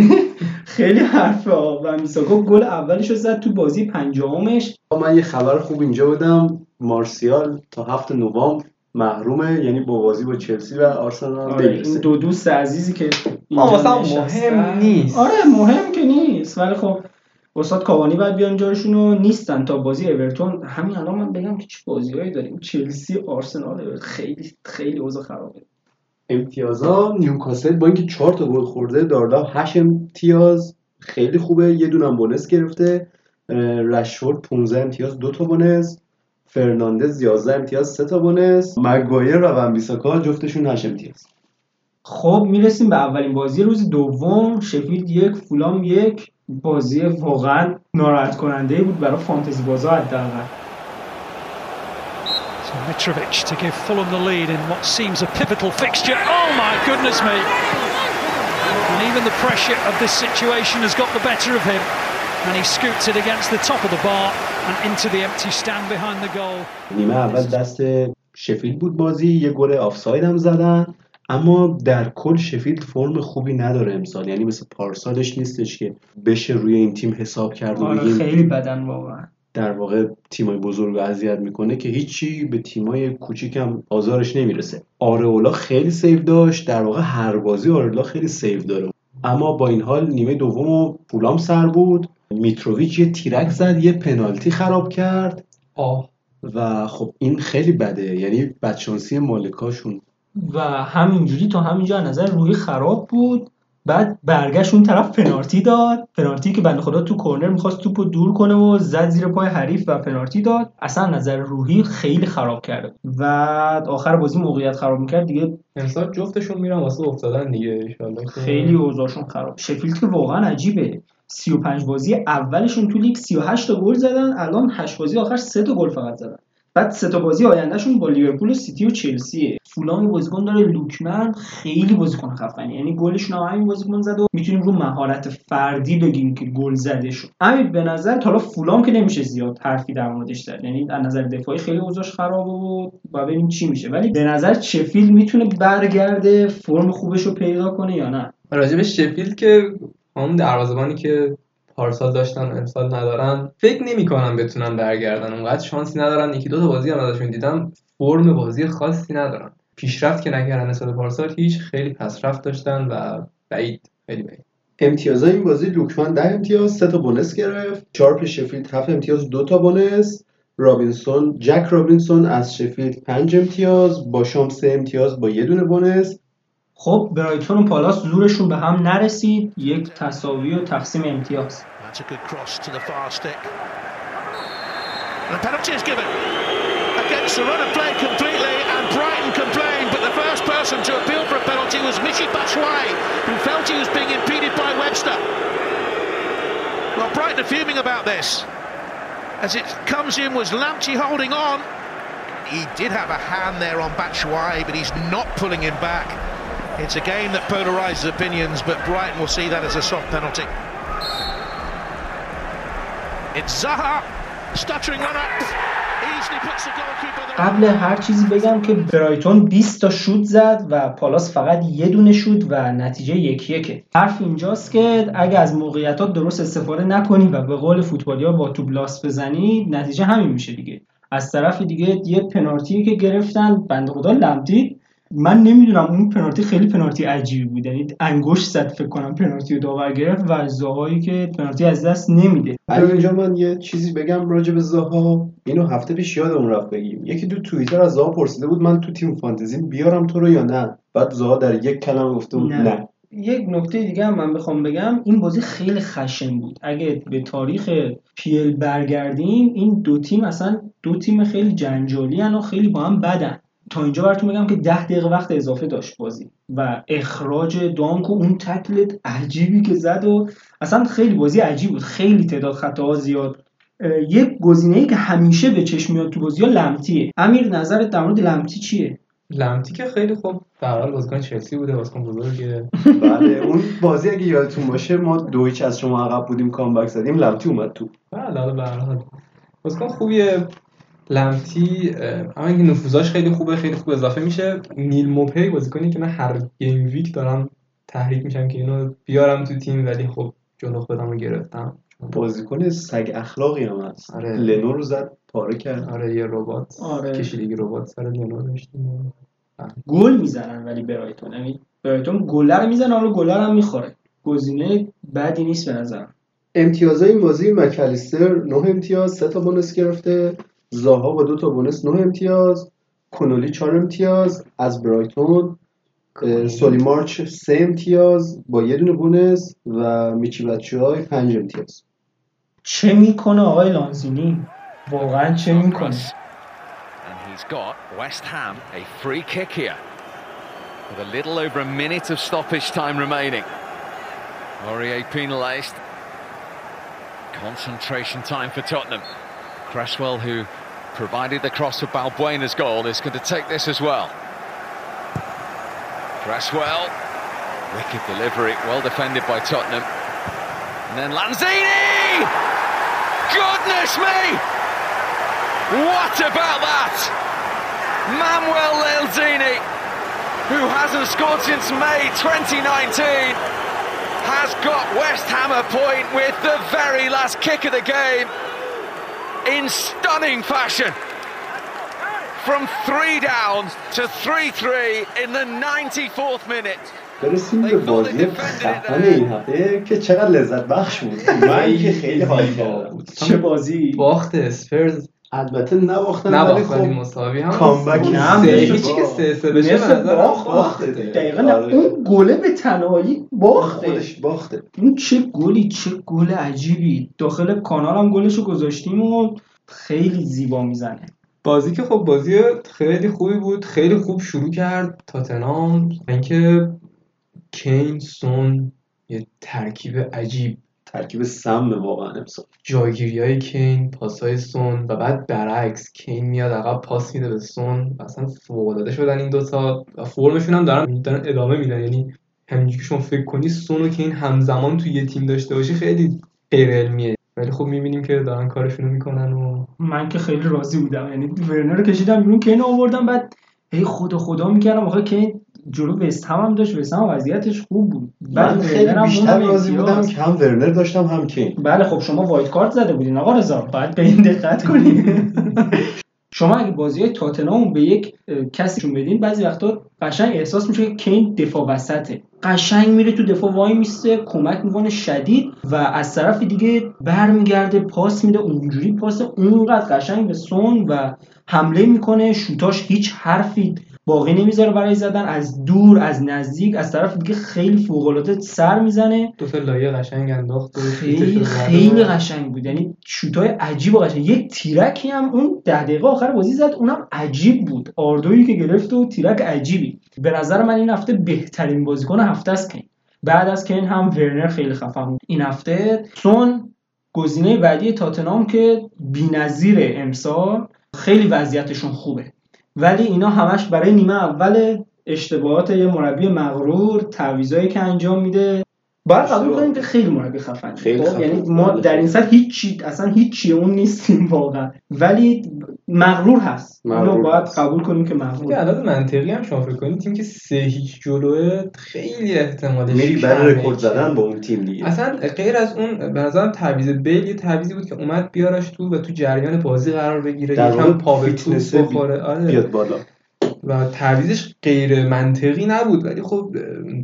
خیلی حرفه و میساکا گل اولش رو زد تو بازی پنجمش. من یه خبر خوب اینجا بدم. مارسیال تا هفت نوامبر محرومه یعنی با بازی با چلسی و آرسنال آره این دو دوست عزیزی که ما مهم نیست. آره مهم که نیست. ولی خب استاد کاوانی بعد بیان جاشون رو نیستن تا بازی اورتون. همین الان من بگم که چه بازیهایی داریم. چلسی آرسنال خیلی خیلی اوضاع خرابه. امتیازا نیوکاسل با اینکه 4 تا گل خورده داردا 8 امتیاز. خیلی خوبه. یه دونم بونس گرفته. رشفورد 15 امتیاز دو تا بونس فرناندز 11 امتیاز سه تا بونس مگوایر و ونبیساکا جفتشون 8 امتیاز. خب می‌رسیم به اولین بازی روز دوم شفیلد یک فولام یک بازی واقعا ناراحت کننده بود برای فانتزی بازا حداقل So Mitrovic to give Fulham the lead in what seems a pivotal fixture. Oh my goodness me! And even the pressure of this situation has got the better of him. And he scoops it against the top of the bar and into the empty stand behind the goal. نیمه اول دست شفیلد بود بازی یه گل آفساید هم زدن اما در کل شفیلد فرم خوبی نداره امسال. یعنی مثل پارسالش نیستش که بشه روی این تیم حساب کرد و آره بگیم خیلی بدن واقعا. در واقع تیمای بزرگ رو اذیت می‌کنه که هیچی به تیمای کوچیک هم آزارش نمی‌رسه. آرئولا خیلی save داشت. در واقع هر بازی آرئولا خیلی save داره. اما با این حال نیمه دوم پولام سر بود. میتروویچ یه تیرک زد یه پنالتی خراب کرد. آه. و خب این خیلی بده. یعنی بدشانسی مالکاشون و همینجوری تا همینجا از نظر روحی خراب بود. بعد برگشت اون طرف پنالتی داد. پنالتی که بنده خدا تو کورنر می‌خواست توپو دور کنه و زد زیر پای حریف و پنالتی داد. اصلا نظر روحی خیلی خراب کرد. و آخر بازی موقعیت خراب می‌کرد دیگه. امسال جفتشون میرن واسه افتادن دیگه خیلی اوضاعشون خراب. شفیلد که واقعا عجیبه. 35 بازی اولشون تو لیگ 38 تا گل زدن الان 8 بازی آخر 3 تا گل فقط زدن. بعد سه تا بازی آیندهشون با لیورپول و سیتی و چلسیه. فولام بازیکن داره لوکمن خیلی بازیکن خفنی یعنی گلشون هم همین بازیکن زد و می‌تونیم رو مهارت فردی بگیم که گل زده شد همین به نظر حالا فولام که نمیشه زیاد حرفی در موردش زد. یعنی از نظر دفاعی خیلی اوضاعش خرابه و ببینیم چی میشه. ولی به نظر شفیلد می‌تونه برگرده فرم خوبش رو پیدا کنه یا نه؟ راجب شفیلد که اون دروازه‌بانی که پارسال داشتن امسال ندارن فکر نمی‌کنم بتونن برگردن. اونقدر شانسی ندارن. یکی دو تا بازی هم ازشون دیدم فرم بازی خاصی ندارن. پیشرفت که نکردن نسبت پارسال هیچ خیلی پسرفت داشتن و بعید. خیلی بعید. امتیازای این بازی لوکمن ده امتیاز سه تا bonus گرفت. چهار شفیلد هفت امتیاز دو تا bonus. رابینسون جک رابینسون از شفیلد پنج امتیاز. بشام سه امتیاز با یه دونه bonus. خب برایتون و پالاس زورشون به هم نرسید. یک تساوی و تقسیم امتیاز. Person to appeal for a penalty was Michy Batshuayi, who felt he was being impeded by Webster. Well, Brighton are fuming about this. As it comes in, was Lamptey holding on? He did have a hand there on Batshuayi, but he's not pulling him back. It's a game that polarises opinions, but Brighton will see that as a soft penalty. It's Zaha, stuttering runner. قبل هر چیزی بگم که برایتون 20 تا شوت زد و پالاس فقط یه دونه شوت و نتیجه یک یکه. حرف اینجاست که اگه از موقعیتات درست استفاده نکنی و به قول فوتبالیا با توپ لاس بزنی نتیجه همین میشه دیگه. از طرف دیگه یه پنالتی که گرفتن بنده خدا لمتی. من نمی‌دونم اون پنالتی خیلی پنالتی عجیبی بود. یعنی انگشت زد فکر کنم پنالتی رو داور گرفت و زاهایی که پنالتی از دست نمیده. علی اینجا من یه چیزی بگم راجع به زاها. اینو هفته پیش یادمون رفت بگیم. یکی دو توییتر از زاها پرسیده بود من تو تیم فانتزی بیارم تو رو یا نه؟ بعد زاها در یک کلمه گفته بود نه, نه. یک نکته دیگه هم من بخوام بگم این بازی خیلی خشن بود. اگه به تاریخ پیل برگردیم این دو تیم اصلا دو تیم خیلی جنجالی و خیلی با هم بدن. تا اینجا براتون بگم که ده دقیقه وقت اضافه داشت بازی و اخراج دانک و اون تکلت عجیبی که زد و اصلا خیلی بازی عجیب بود. خیلی تعداد خطاها زیاد. یک گزینه ای که همیشه به چشم میاد تو بازی ها لمتیه. امیر نظرت در مورد لمتی چیه؟ لمتی که خیلی خوب به حال بازیکن چلسی بوده بازیکن بزرگه. بله اون بازی اگه یادتون باشه ما دویچ از شما عقب بودیم کامبک زدیم لمتی اومد تو. بله به هر حال. بازیکن خوبیه. لمتی اما اینکه نفوذاش خیلی خوبه خیلی خوب اضافه میشه. نیل موپی بازیکنی که من هر گیم ویک دارم تحریک میشم که اینو بیارم تو تیم ولی خب جلو خودم رو گرفتم. بازیکن سگ اخلاقی هم هست. آره. لنو رو زد پاره کرد. آره یه ربات. آره. کشیدگی ربات سر لنو داشتیم. گل می‌زنن ولی برایتون. یعنی برایتون گل رو می‌زنه حالا گل هم می‌خوره. گزینه بدی نیست به نظرم. امتیازهای این بازی مکالیستر 9 امتیاز سه تا بونس گرفته. زاها با دو تا بونس 9 امتیاز کنولی 4 امتیاز از برایتون سولی مارچ 3 امتیاز با یه دونه بونس و میچی بچهای 5 امتیاز چه می‌کنه آقای لانزینی واقعا چه می‌کنه And he's got West Ham a free kick here with a little over a minute of stoppage time remaining. Laurier penalised. Concentration time for Tottenham. Cresswell, who provided the cross for Balbuena's goal, is going to take this as well. Cresswell, wicked delivery, well defended by Tottenham. And then Lanzini! Goodness me! What about that? Manuel Lanzini, who hasn't scored since May 2019, has got West Ham a point with the very last kick of the game in stunning fashion. From three down to 3-3 in the 94th minute. برسیم به بازی خفن این هفته که چقدر لذت بخش بود من که خیلی حال بود چه بازی باخت اسپرز البته نباختن ولی نباخت ولی خب مساوی هم کامبک میشه هیچی که سه سه بشه مثل باخت باخته. دقیقا نه آره. اون گله به تنهایی باخته خودش باخته. اون چه گلی چه گل عجیبی. داخل کانال هم گلشو گذاشتیم و خیلی زیبا می‌زنه. بازی که خب بازی خیلی خوبی بود. خیلی خوب شروع کرد تاتنام اینکه کین سون یه ترکیب عجیب ترکیب سم واقعا امسال. جایگیری های کین پاس های سون و بعد برعکس کین میاد عقب پاس میده به سون و اصلا فوق العاده شدن این دوتا و فرمشون هم دارن دارن ادامه میدن. یعنی همینجوری که شما فکر کنی سون و کین همزمان توی یه تیم داشته باشی خیلی غیر علمیه ولی خب می‌بینیم که دارن کارشونو می‌کنن و من که خیلی راضی بودم. یعنی ورنر رو کشیدم بیرون کین رو آوردم بعد هی خدا خدا می‌کردم آخه کین جلو وست هم, هم داشت وست هم وضعیتش خوب بود. بعد من خیلی بیشتر راضی بودم. که هم ورنر داشتم هم کین. بله خب شما وایت کارت زده بودین آقا رضا باید به این دقت کنید شما اگه بازی های تاتنهام به یک کسی بدین بعضی وقتا قشنگ احساس میشه که کین دفاع وسطه. قشنگ میره تو دفاع وای میسته کمک می‌کنه شدید. و از طرف دیگه برمیگرده پاس میده اونجوری پاس اونقدر قشنگ به سون و حمله می‌کنه. شوتاش هیچ حرفی باقی نمی‌ذاره برای زدن از دور از نزدیک از طرف دیگه خیلی فوق العاده سر می‌زنه. دو تا لایه قشنگ انداخت خیلی خیلی قشنگ بود. یعنی شوتای عجیب و قشنگ. یک تیرکی هم اون ده دقیقه آخر بازی زد اونم عجیب بود. آردویی که گرفت و تیرک عجیبی. به نظر من این هفته بهترین بازیکن هفته است کین. بعد از کین هم ورنر خیلی خفن بود. این هفته سون گزینه بعدی تاتنام که بی‌نظیر امسال خیلی وضعیتشون خوبه. ولی اینا همش برای نیمه اول اشتباهات یه مربی مغرور تعویضایی که انجام میده باید قبول. کنیم که خیلی مربی خفن خیلی خفن. یعنی ما. در این سطح هیچی اصلا هیچی اون نیستیم واقعا ولی مغرور هست. مغرور باید هست. قبول کنیم که که مغرور عدد منطقی هم شما فکر کنید تیم که سه هیچ جلوه خیلی احتمالش میری برای رکورد زدن با اون تیم دیگه. اصلا غیر از اون به نظرم تعویض بیل یه تعویضی بود که اومد بیارش تو و تو جریان بازی قرار بگیره در یکم پا به فیتنس توپ بخوره. آره. بیاد بالا. و تعویضش غیر منطقی نبود ولی خب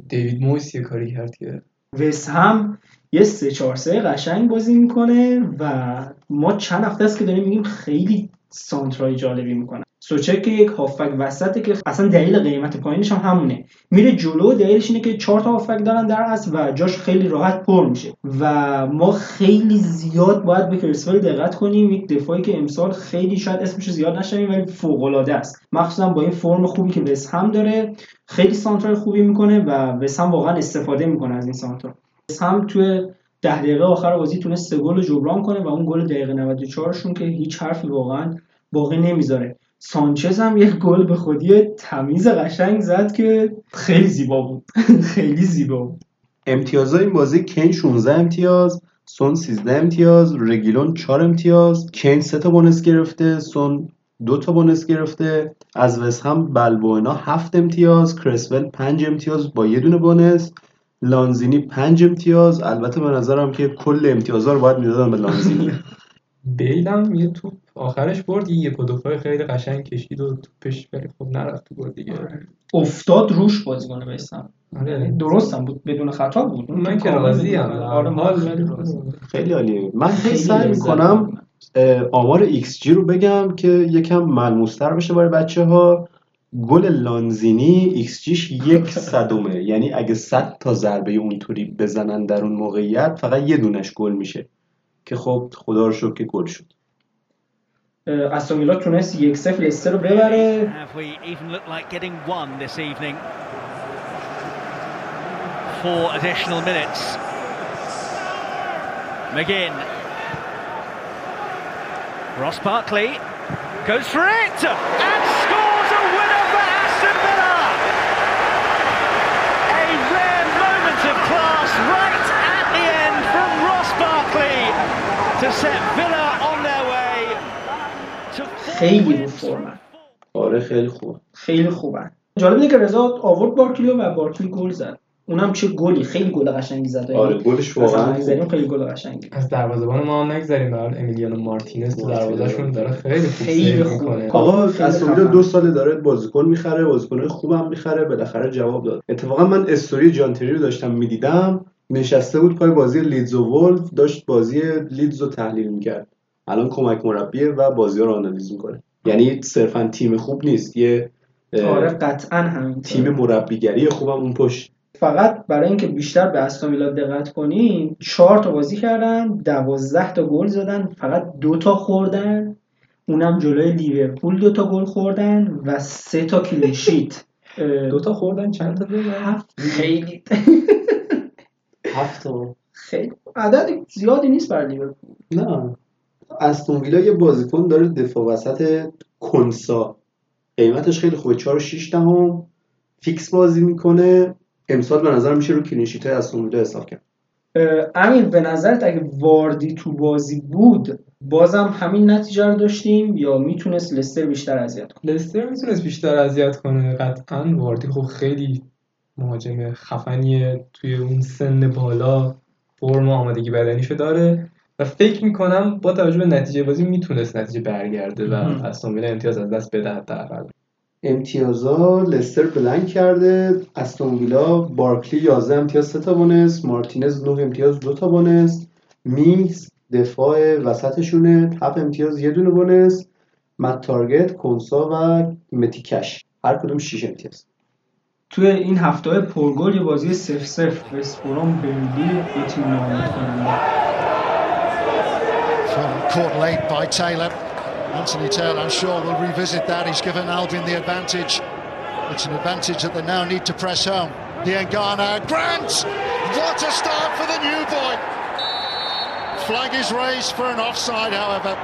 دیوید مویس یه کاری کرد که وستهم یه سه چهار سه قشنگ بازی می‌کنه و ما چند هفته است که داریم میگیم خیلی سانترای جالبی می‌کنه سوچه که یک هافک وسطه که اصلا دلیل قیمت پایینش هم همونه. میره جلو دلیلش اینه که چهار تا هافک دارن در اصل و جاش خیلی راحت پر میشه. و ما خیلی زیاد باید به کرسفل دقت کنیم. یک دفاعی که امسال خیلی شاید اسمش زیاد نشنویم ولی فوق العاده است. مخصوصا با این فرم خوبی که وست هم داره خیلی سانترال خوبی می‌کنه و وست هم واقعا استفاده می‌کنه از این سانترال وست هم توی ده دقیقه آخر بازی تونست سه گل جبران کنه و اون گل دقیقه 94 شون که هیچ حرفی واقعا باقی نمی‌ذاره. سانچز هم یک گل به خودی تمیز قشنگ زد که خیلی زیبا بود. خیلی زیبا بود. امتیازهای این بازی کین 16 امتیاز سون 13 امتیاز رگیلون 4 امتیاز. کین 3 تا بونس گرفته سون دو تا بونس گرفته. از وست هم بلبوئنا 7 امتیاز کرسول 5 امتیاز با یه دونه بونس. لانزینی 5 امتیاز. البته به نظرم که کل امتیازها رو باید می‌دادن به لانزینی. بیل هم یه توپ آخرش برد یه دو خیلی قشنگ کشید و توپش ولی خب نرفت تو گل دیگه. افتاد روش بازیکن وستهم آره. درست هم بود بدون خطا بود. من که راضی ام آره حال خیلی عالیه. من خیلی سعی می‌کنم. آمار x G رو بگم که یکم ملموستر بشه برای بچه ها گل لانزینی ایکس جیش یک صدمه یعنی اگه صد تا ضربه اونطوری بزنن در اون موقعیت فقط یه دونش گل میشه. که خب خدا رو شکر که گل شد اه، استون ویلا تونست یک صفر لستر رو ببره Have we even looked like getting one this evening? Four additional minutes. McGinn. Ross Barkley goes for it and scores a winner for Aston Villa. A rare moment of class right خیلی رو فرمن آره خیلی خوب. خیلی خوبن جالب اینه که رضا آورد بارکلی و بارکلی گل زد. اونم چه گلی. خیلی گل قشنگی زد. آره گلش واقعا خیلی گل قشنگی. از دروازه‌بان ما هم نگذریم حال امیلیانو مارتینز. تو مارتینز. دروازه‌شون داره خیلی خوب خیلی خوبه. می‌کنه. آقا خفن. دو ساله داره بازیکن می‌خره بازیکنهای خوبم می‌خره بالاخره جواب داد. اتفاقا من استوری جانتری رو داشتم می‌دیدم. نشسته بود پای بازی لیدز و ولف داشت بازی لیدز رو تحلیل می‌کرد. الان کمک مربیه و بازی رو آنالیز می‌کنه. یعنی صرفا تیم خوب نیست یه آره قطعا همین تیم مربیگری خوبم اون پشت. فقط برای اینکه بیشتر به استون ویلا دقت کنیم چهار تا بازی کردن دوازده تا گل زدن فقط دو تا خوردن. اونم جلوی لیورپول دو تا گل خوردن و سه تا clean sheet دو تا خوردن چند تا زدن؟ خیلی. هفت تا. خیلی عدد زیادی نیست برای لیورپول. نه. استون ویلا یه بازیکن داره دفاع وسط کنسا. قیمتش خیلی خوبه. 4 و 6 دهم. فیکس بازی می‌کنه. امسال به نظر میشه رو clean sheet های استون ویلا حساب کرد. امین به نظرت اگه واردی تو بازی بود بازم همین نتیجه رو داشتیم یا می‌تونست لستر بیشتر اذیت کنه؟ لستر می‌تونست بیشتر اذیت کنه. قطعا واردی. خب خیلی مهاجم خفنیه توی اون سن بالا فرم آمادگی بدنیشو داره و فکر می‌کنم با توجه به نتیجه بازی می‌تونست نتیجه برگرده و استون ویلا امتیاز از دست بده حداقل. امتیازا لستر بلنک کرده استون ویلا بارکلی 11 امتیاز 3 تا بونس مارتینز 9 امتیاز 2 تا بونس مینگز دفاع وسطشونه 7 امتیاز یه دونه بونس مت تارگت کنسا و متیکش. هر کدوم 6 امتیاز. توی این هفته های پرگل یه بازی 0 0 اسپورام برلی دو تیم نامید کننده caught late by Taylor. Anthony Taylor, I'm sure, will revisit that. He's given Albion the advantage. It's an advantage that they now need to press home. Diangana, Grant! What a start for the new boy! Flag is raised for an offside, however.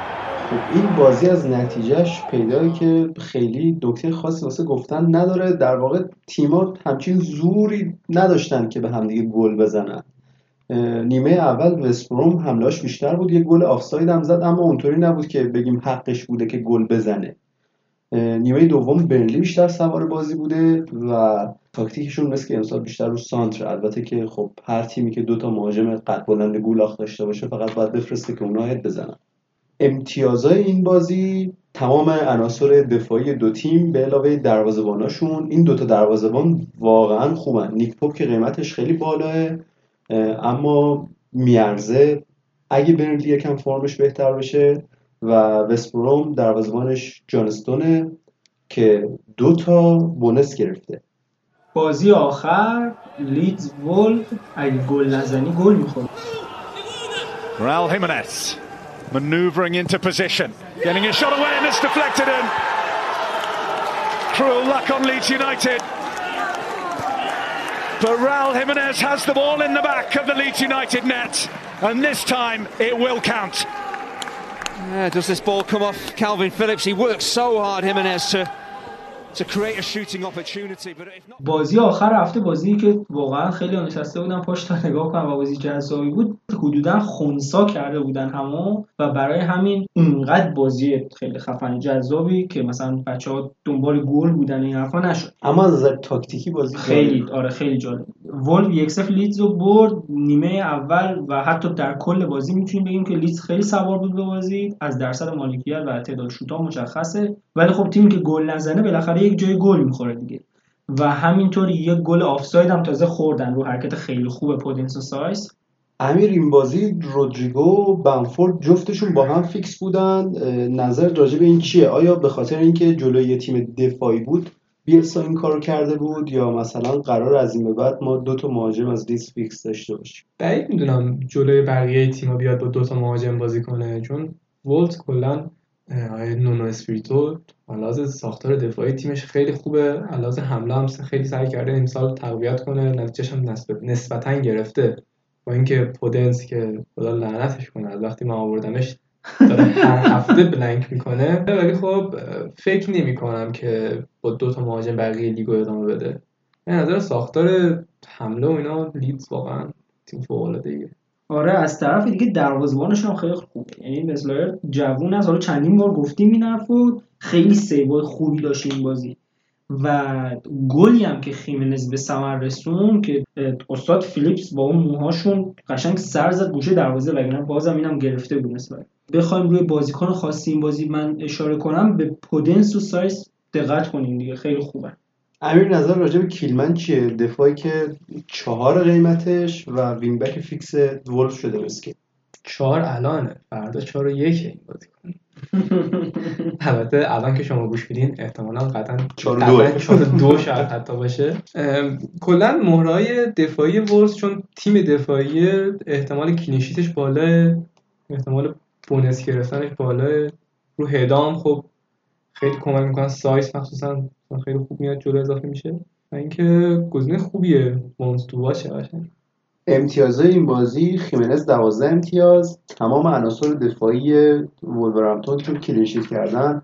این بازی از نتیجهش پیدا که خیلی دکتر خاصی واسه گفتن نداره. در واقع تیما همچین زوری نداشتن که به همدیگه گل بزنن. نیمه اول وستبروم حملاش بیشتر بود. یه گل آفساید هم زد اما اونطوری نبود که بگیم حقش بوده که گل بزنه. نیمه دوم برنلی بیشتر سوار بازی بوده و تاکتیکشون مثل که امسال بیشتر رو سانتر. البته که خب هر تیمی که دوتا مهاجم قد بلند گولاخ داشته باشه فقط باید بفرسته که اونا هد بزنن. امتیازای این بازی تمام عناصر دفاعی دو تیم به علاوه دروازه‌باناشون این دوتا دروازه‌بان واقعا خوبن. نیک پوپ که قیمتش خیلی بالاه اما میارزه. اگه برنلی یکم فرمش بهتر بشه و وستبروم دروازه‌بانش جانستونه که دو تا بونس گرفته. بازی آخر لیدز ولف اگه گل نزنی گل می‌خوره maneuvering into position getting a shot away and it's deflected in cruel luck on Leeds United But Raul Jimenez has the ball in the back of the Leeds United net, and this time it will count. Yeah, does this ball come off Calvin Phillips? He works so hard, Jimenez, to بازی آخر هفته بازی که واقعا خیلی نشسته بودن پشت تا نگاه کنم و بازی جذابی بود حدودا خونسا کرده بودن همو و برای همین اونقدر بازی خیلی خفن جذابی که مثلا بچه ها دنبال گل بودن این حرفا نشد. اما از نظر تاکتیکی بازی خیلی جالب. آره خیلی جالب ولف یک صفر لیدز رو برد نیمه اول و حتی در کل بازی می‌تونیم بگیم که لیدز خیلی سوار بود به بازی. از درصد مالکیت و تعداد شوت‌ها مشخصه. ولی خب تیمی که گل نزنه بالاخره یک جای گل می‌خوره دیگه. و همینطور یک گل آفساید هم تازه خوردن رو حرکت خیلی خوب پودنس و سایز امیر این بازی رودریگو بمفورد جفتشون با هم فیکس بودن. نظر راجع به این چیه؟ آیا به خاطر اینکه جلوی یه تیم دفاعی بود بیلسا این کارو کرده بود یا مثلا قرار از این به بعد ما دو تا مهاجم از لیدز فیکس داشته باشیم؟ بعید می‌دونم جلوی بقیه تیم‌ها بیاد با دو تا مهاجم بازی کنه چون ولوز کلا آقای نونو اسپریتو علاوه ساختار دفاعی تیمش خیلی خوبه. علاوه حمله هم خیلی سعی کرده امسال تقویت کنه. نتیجهش هم نسبتا گرفته. با اینکه پودنس که خدا لعنتش کنه از وقتی ما آوردمش داره هر هفته blank می‌کنه. ولی خب فکر نمی کنم که با دو تا مهاجم بقیه لیگو ادامه بده. به نظر ساختار حمله و اینا لیدز واقعا تیم فوق العاده آره از طرف دیگه دروازه‌بانشون خیلی خوبه یعنی مثلا جوون از حالا چندین بار گفتیم این حرفو خیلی سیوای خوبی داشت این بازی. و گلی هم که خیمنز به ثمر رسون که استاد فیلیپس با اون موهاشون قشنگ سر زد گوشه دروازه وگرنه بازم اینم گرفته بود نسبت بخوایم روی بازیکن خاصی این بازی من اشاره کنم. به پودنس و سایز دقت کنیم دیگه خیلی خوبه. امیر نظر راجع به کیلمن چیه؟ دفاعی که چهار قیمتش و وینبک فیکس ولف شده مسکه چهار الانه. فردا چهار و یکه این بازی کنیم. البته الان که شما گوش میدین احتمالا قطعا چهار و قطعاً دوه. چهار دو شاید حتی باشه. کلا مهرهای دفاعی ورس چون تیم دفاعی احتمال clean sheet ش بالا احتمال bonus گرفتنش بالا رو هدام خب خیلی کمک می‌کنن. سایز مخصوصا خیلی خوب میاد جلو اضافه میشه. و اینکه گزینه خوبیه. وانس تو باشه قشنگ. امتیازهای این بازی خیمنز 12 امتیاز. تمام عناصر دفاعی ولورهمپتون چون clean sheet کردن.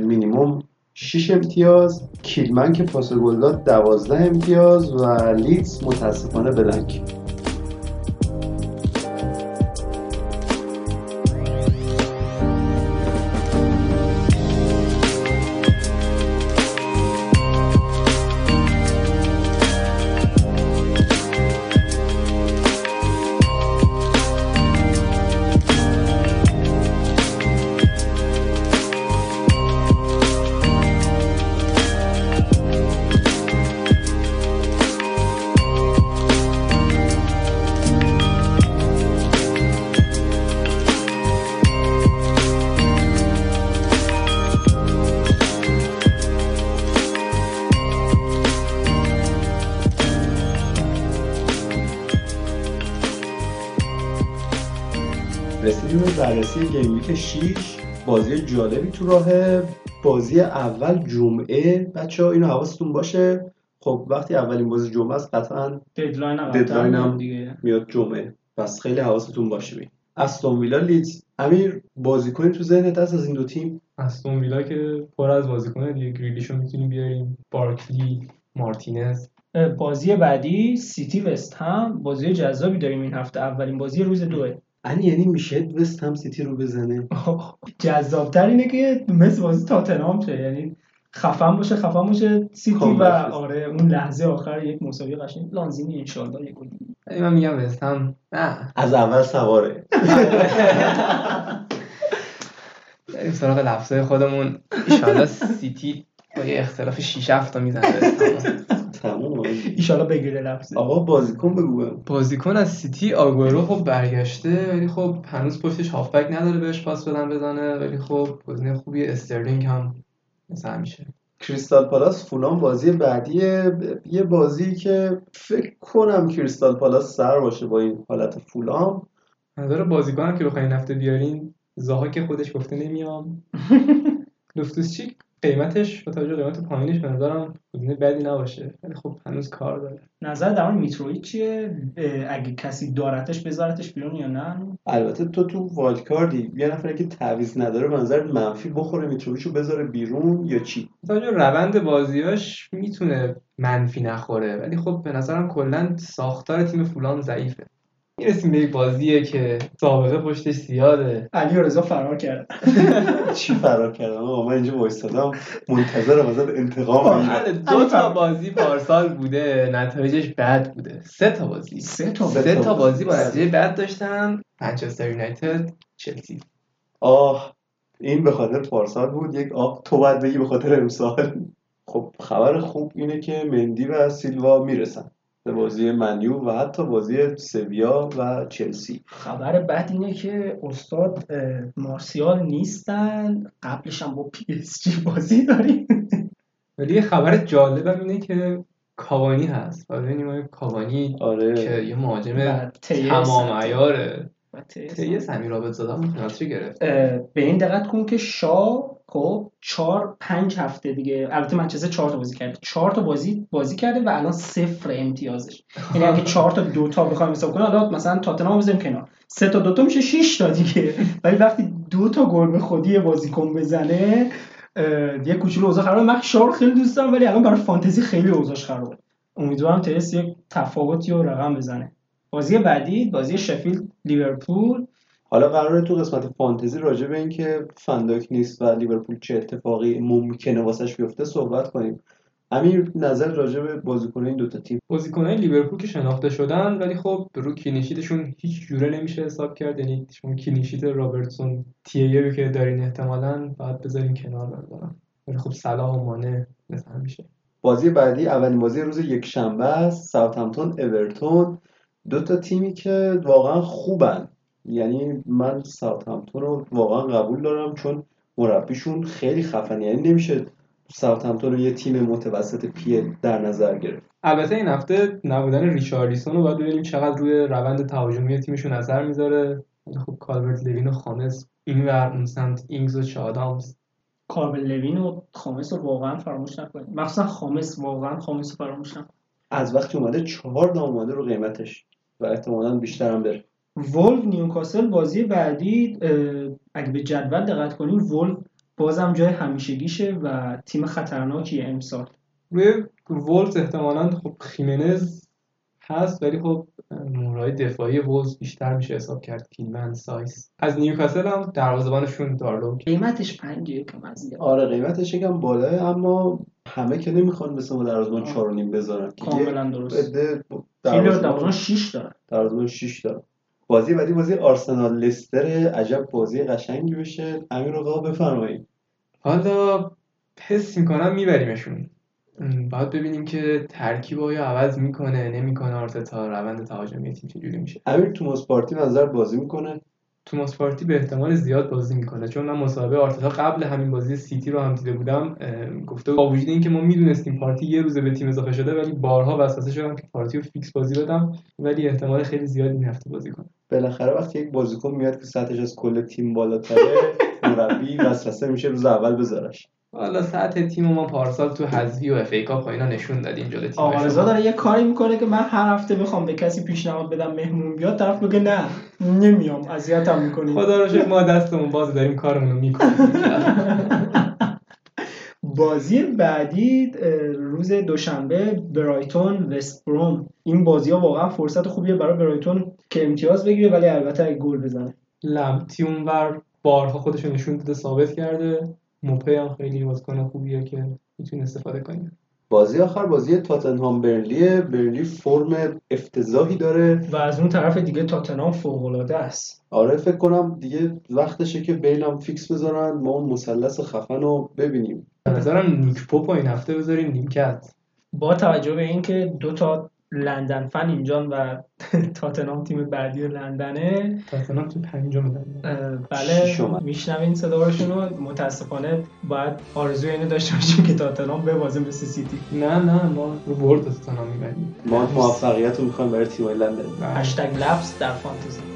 مینیموم 6 امتیاز. کیلمن که پاس گل داد 12 امتیاز. و لیدز متاسفانه blank. game week 6 بازی جالبی تو راهه بازی اول جمعه. بچه ها اینو حواستون باشه. خب وقتی اولین بازی جمعه است قطعا deadline هم deadline هم دیگه. میاد جمعه. پس خیلی حواستون باشه. بین استون ویلا لیدز. امیر بازیکنی تو ذهنت هست از این دو تیم؟ استون ویلا که پر از بازیکنه دیگه. گریلیشو می‌تونیم بیاریم. بارکلی مارتینز. بازی بعدی سیتی وستهم. بازی جذابی داریم این هفته. اولین بازی روز دوه. ان یعنی میشه وستهم سیتی رو بزنه. جذابتر اینه که مثل بازی تاتنهام شه. یعنی خفن باشه خفن باشه سیتی و. آره اون لحظه آخر یک مساوی قشنگ. لانزینی انشالله یک من میگم وستهم نه. از اول سواره. بریم سراغ لفظای خودمون. ایشالا سیتی با یه اختلاف 6 7 تا می‌زنه. وستهم. تموم ایشالله بگیره لفظه آقا بازیکن بگو. بازیکن از سیتی آگورو خب برگشته ولی خب هنوز پشتش هافبک نداره بهش پاس بدن بزنه ولی خب گزینه خوبی استرلینگ هم مثل همیشه. کریستال پالاس فولام بازی بعدیه ب- یه بازی که فکر کنم کریستال پالاس سر باشه با این حالت فولام نظر بازیکنم که بخواین هفته بیارین زاها که خودش گفته نمیام. لوفتوس چیک قیمتش با توجه به قیمت پایینش به نظرم گزینه بدی نباشه. ولی خب هنوز کار داره. نظر در مورد میتروویچ چیه؟ اگه کسی دارتش بذارتش بیرون یا نه؟ البته تو تو wild card ی یه نفر که تعویض نداره به نظر منفی بخوره میتروویچو بذاره بیرون یا چی؟ توجه روند بازیاش می‌تونه منفی نخوره. ولی خب به نظرم کلا ساختار تیم فولان ضعیفه. می‌رسیم به یک بازیه که سابقه پشتش زیاده. علی و رضا فرار کرد. چی فرار کردم آقا من اینجا وایستادم. منتظرم ازت انتقام بله، دو تا بازی پارسال بوده. نتایجش بد بوده. سه تا بازی. سه تا سه تا بازی با نتیجه بد داشتن. منچستر یونایتد چلسی. آه این به خاطر پارسال بود. یک آه تو باید بگی به خاطر امسال. خب خبر خوب اینه که مندی و سیلوا می‌رسن. بازی منیو و حتی بازی سویا و چلسی. خبر بد اینه که استاد مارسیال نیستن. قبلش هم با پی اس جی بازی داریم. ولی یه خبر جالبم اینه که کاوانی هست. و ببینیم کاوانی آره. که یه مهاجم تمام هم. عیاره هم. سمیر رابط زدن پنالتی گرفت به این دقت کن که شا خب چهار پنج هفته دیگه. البته منچستر چهار تا بازی کرده چهار تا بازی بازی کرده و الان صفر امتیازش. یعنی اگه چهار تا دو تا بخوایم حساب کنیم حالا مثلا تاتنهام بزنیم کنار. سه تا دو تا میشه 6 تا دیگه. ولی وقتی دو تا گل به خودی بازیکن بزنه یه کوچولو اوضاع خرابه من شار خیلی دوست دارم ولی الان برای فانتزی خیلی اوضاعش خرابه. امیدوارم ترس یک تفاوتی و رقم بزنه. بازی بعدی بازی شفیلد لیورپول. حالا قراره تو قسمت فانتزی راجع به اینکه فندایک نیست و لیورپول چه اتفاقی ممکنه واسش بیفته صحبت کنیم. امیر نظر راجع به بازیکن این دوتا تیم؟ بازیکنهای لیورپول که شناخته شدن ولی خب رو clean sheet شون هیچ جوره نمیشه حساب کرد. یعنی شما clean sheet رابرتسون TAA رو که دارین احتمالاً باید بذارین کنار بذارم ولی خب صلاح و مانه مثل همیشه بازی بعدی اولین بازی روز یک شنبه است. ساوثهمپتون اورتون دو تا تیمی که واقعا خوبن. یعنی من ساوثهمپتون رو واقعا قبول دارم چون مربیشون خیلی خفن یعنی نمیشه ساوثهمپتون رو یه تیم متوسط PL در نظر گرفت. البته این هفته نبودن ریچارلیسون رو باید ببینیم چقدر روی روند تهاجمی تیمشون اثر می‌ذاره. خب کالورت لوین و خامس این ور اون سمت اینگز و چه آدامز کالورت لوین و خامس رو واقعا فراموش نکنید مخصوصا خامس واقعا خامس رو فراموش نکنید از وقتی اومده چهار تا اومده رو قیمتش و احتمالا بیشتر هم بره. ولوز نیوکاسل بازی بعدی اگه به جدول دقت کنیم ولوز بازم جای همیشگیشه و تیم خطرناکی امسال. روی ولوز احتمالا خب خیمنز هست ولی خب مهرای دفاعی ولوز بیشتر میشه حساب کرد کیلمن سایس از نیوکاسل هم دروازه‌بانشون دارلو. قیمتش 5 یکم از آره قیمتش یکم بالاه اما همه که نمی‌خوان مثل ما دروازه‌بان 4 و نیم بذارن. کاملا درست. بده خیلی دروازه‌بان 6 داره دروازه‌بان 6 داره بازی بعدی بازی آرسنال لستر عجب بازی قشنگی بشه. امیر آقا بفرمایید. حالا حس می‌کنم میبریمشون. باید ببینیم که ترکیب آیا عوض می‌کنه نمی‌کنه آرتتا روند تهاجمی تیم چجوری میشه. امیر توماس پارتی نظر بازی می‌کنه. توماس پارتی به احتمال زیاد بازی می‌کنه. چون من مسابقه آرتتا قبل همین بازی سیتی رو هم دیده بودم گفته با وجود اینکه ما می‌دونستیم پارتی یه روزه به تیم اضافه شده ولی بارها وسوسه شدم که پارتی رو فیکس بازی بدم ولی احتمال خیلی زیاد این هفته بازی کنه. بالاخره وقتی یک بازیکن میاد که سطحش از کل تیم بالاتره مربی وسوسه میشه روز اول بذارش. حالا سطح تیم ما پارسال تو حذفی و FA Cup اینا نشون دادیم جلوی تیم آقا داره یه کاری می‌کنه که من هر هفته بخوام به کسی پیشنهاد بدم مهمون بیاد طرف بگه نه نمیام اذیتم می‌کنی. خدا رو شکر ما دستمون باز داریم کارمون رو می‌کنیم. بازی بعدی روز دوشنبه برایتون وست بروم این بازی ها واقعا فرصت خوبیه برای برایتون که امتیاز بگیره ولی البته گل بزنه. لمتی اونور بارها خودش نشون داده ثابت کرده. موپی هم خیلی بازیکن خوبیه که می‌تونه استفاده کنیم بازی آخر بازی تاتنهام برنلی برنلی فرم افتضاحی داره. و از اون طرف دیگه تاتنهام فوق العاده است. آره فکر کنم دیگه وقتشه که بیلم فیکس بذارن. ما اون مثلث خفن رو ببینیم. به نظرم نیک پاپ این هفته بذاریم نیمکت با توجه به اینکه دو تا لندن فن اینجان و تاتنهام تیم بعدی لندنه تاتنهام تو پنجم بله میشنوین صداشون رو. متاسفانه باید آرزوی اینو داشته باشیم که تاتنهام به بازی مثل سیتی. نه نه ما رو برد تاتنام می‌بریم ما موفقیت رو می‌خوایم برای تیم لندن. هشتگ لفظ در فانتزی.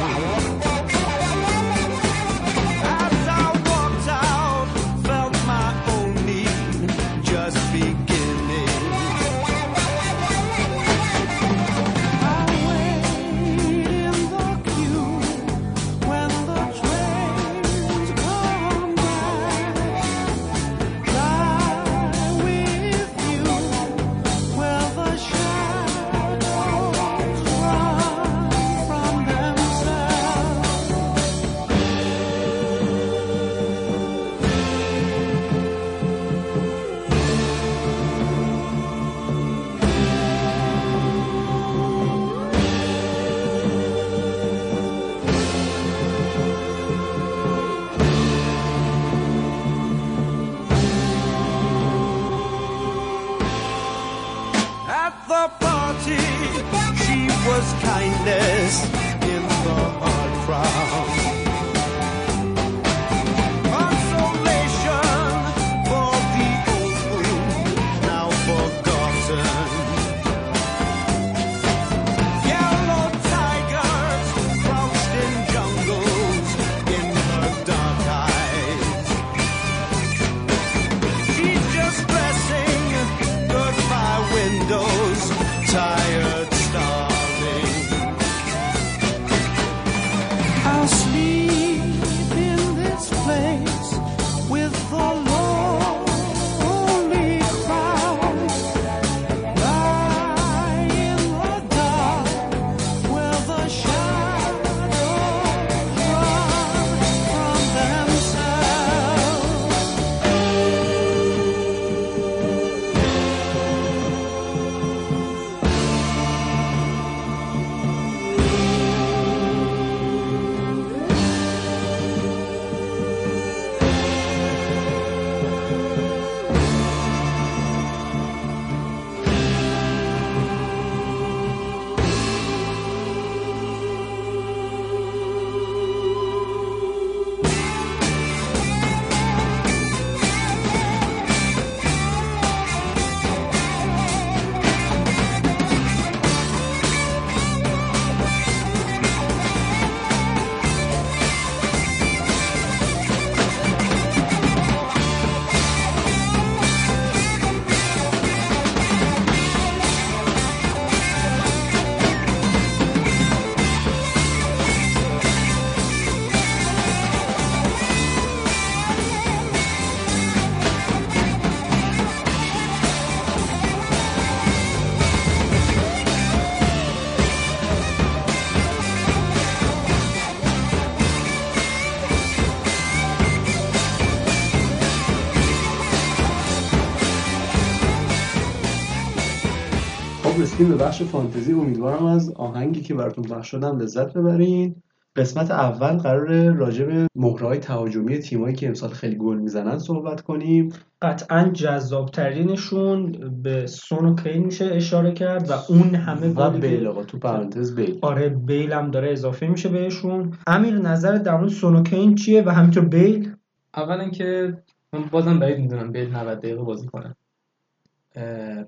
رسیدیم به بخش فانتزی. امیدوارم از آهنگی که براتون پخش شدم لذت ببرین. قسمت اول قرار راجع به مهرهای تهاجمی تیمایی که امسال خیلی گل می‌زنن صحبت کنیم. قطعا جذابترینشون به سون و کین میشه اشاره کرد و اون همه و بیل آقا تو پرانتز بیل. آره بیل هم داره اضافه میشه بهشون. امیر نظر در مورد سون و کین چیه و همینطور بیل؟ اولا که من بازم بعید می‌دونم بیل 90 دقیقه بازی کنه.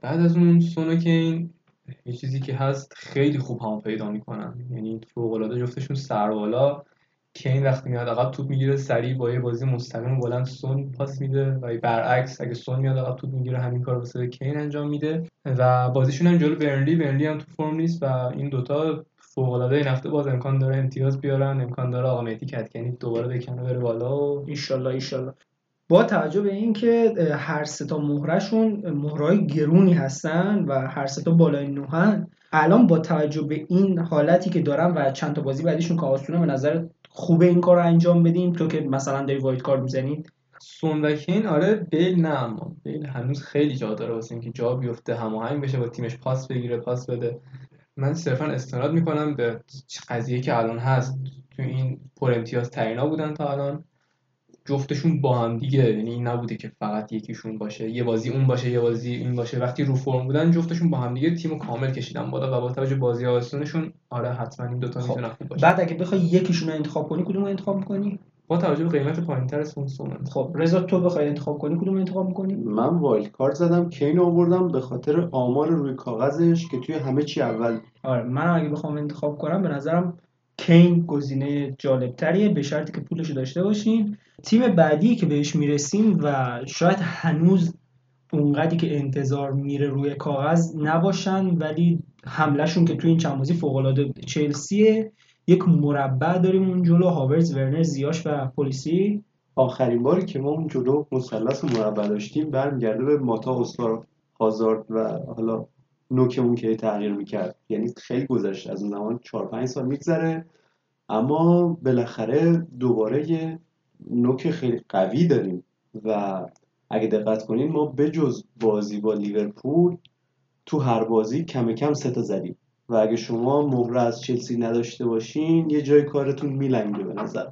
بعد از اون سونوکین یه چیزی که هست خیلی خوب هم پیدا می‌کنن. یعنی فوق العاده جفتشون سربالا. کین وقتی میاد عقب توپ می‌گیره سریع با یه بازی مستقیم بلند سون پاس میده و برعکس اگه سون میاد عقب توپ می‌گیره همین کار واسه کین انجام میده. و بازیشون هم جلو برنلی برنلی هم تو فرم نیست و این دوتا فوق العاده این هفته باز امکان داره امتیاز بیارن امکان داره آقا مهدی کتکنی دوباره بکنه بره بالا. و ایشالله ایشالله. با توجه به اینکه هر سه تا مهرشون مهرهای گرونی هستن و هر سه تا بالای نوهن الان با توجه به این حالتی که دارن و چند تا بازی بعدیشون که آسونه به نظر خوبه این کار رو انجام بدیم تو که مثلا داری وایت کارت می‌زنید سون و کین آره بیل نه اما بیل هنوز خیلی جا داره واسه اینکه جا بیفته هماهنگ بشه با تیمش پاس بگیره پاس بده. من صرفا استناد می‌کنم به قضیه که الان هست تو این پر امتیاز ترینا بودن تا الان. جفتشون با هم دیگه یعنی این نبوده که فقط یکیشون باشه یه بازی اون باشه یه بازی این باشه. وقتی رو فرم بودن جفتشون با هم دیگه تیمو کامل کشیدن بالا و با توجه بازی آسونشون آره حتما این دوتا می‌تونن خوب باشه بعد اگه بخوای یکیشون رو انتخاب کنی کدوم رو انتخاب می‌کنی؟ با توجه به قیمت پایینتر سون سون خب رضا تو بخوای انتخاب کنی کدوم رو انتخاب می‌کنی؟ من wild card زدم کین آوردم به خاطر آمار روی کاغذش که توی همه چی اول. آره من اگه بخوام انتخاب کنم به نظرم کین گزینه جالبتریه به شرطی که پولش داشته باشین. تیم بعدی که بهش می‌رسیم و شاید هنوز اونقدری که انتظار میره روی کاغذ نباشن ولی حملهشون که توی این چند بازی فوق‌العاده چلسیه یک مربع داریم اون جلو هاورز ورنر زیاش و پلیسی آخرین باری که ما اون جلو مثلث مربع داشتیم برمیگرده به ماتا استار هازارد و حالا نوکمون که تغییر می‌کرد. یعنی خیلی گذشته از اون زمان 4 5 سال میگذره. اما بالاخره دوباره یه نوک خیلی قوی داریم. و اگه دقت کنین ما بجز بازی با لیورپول تو هر بازی کم کم سه تا زدیم. و اگه شما مهره از چلسی نداشته باشین یه جای کارتون میلنگه به نظر.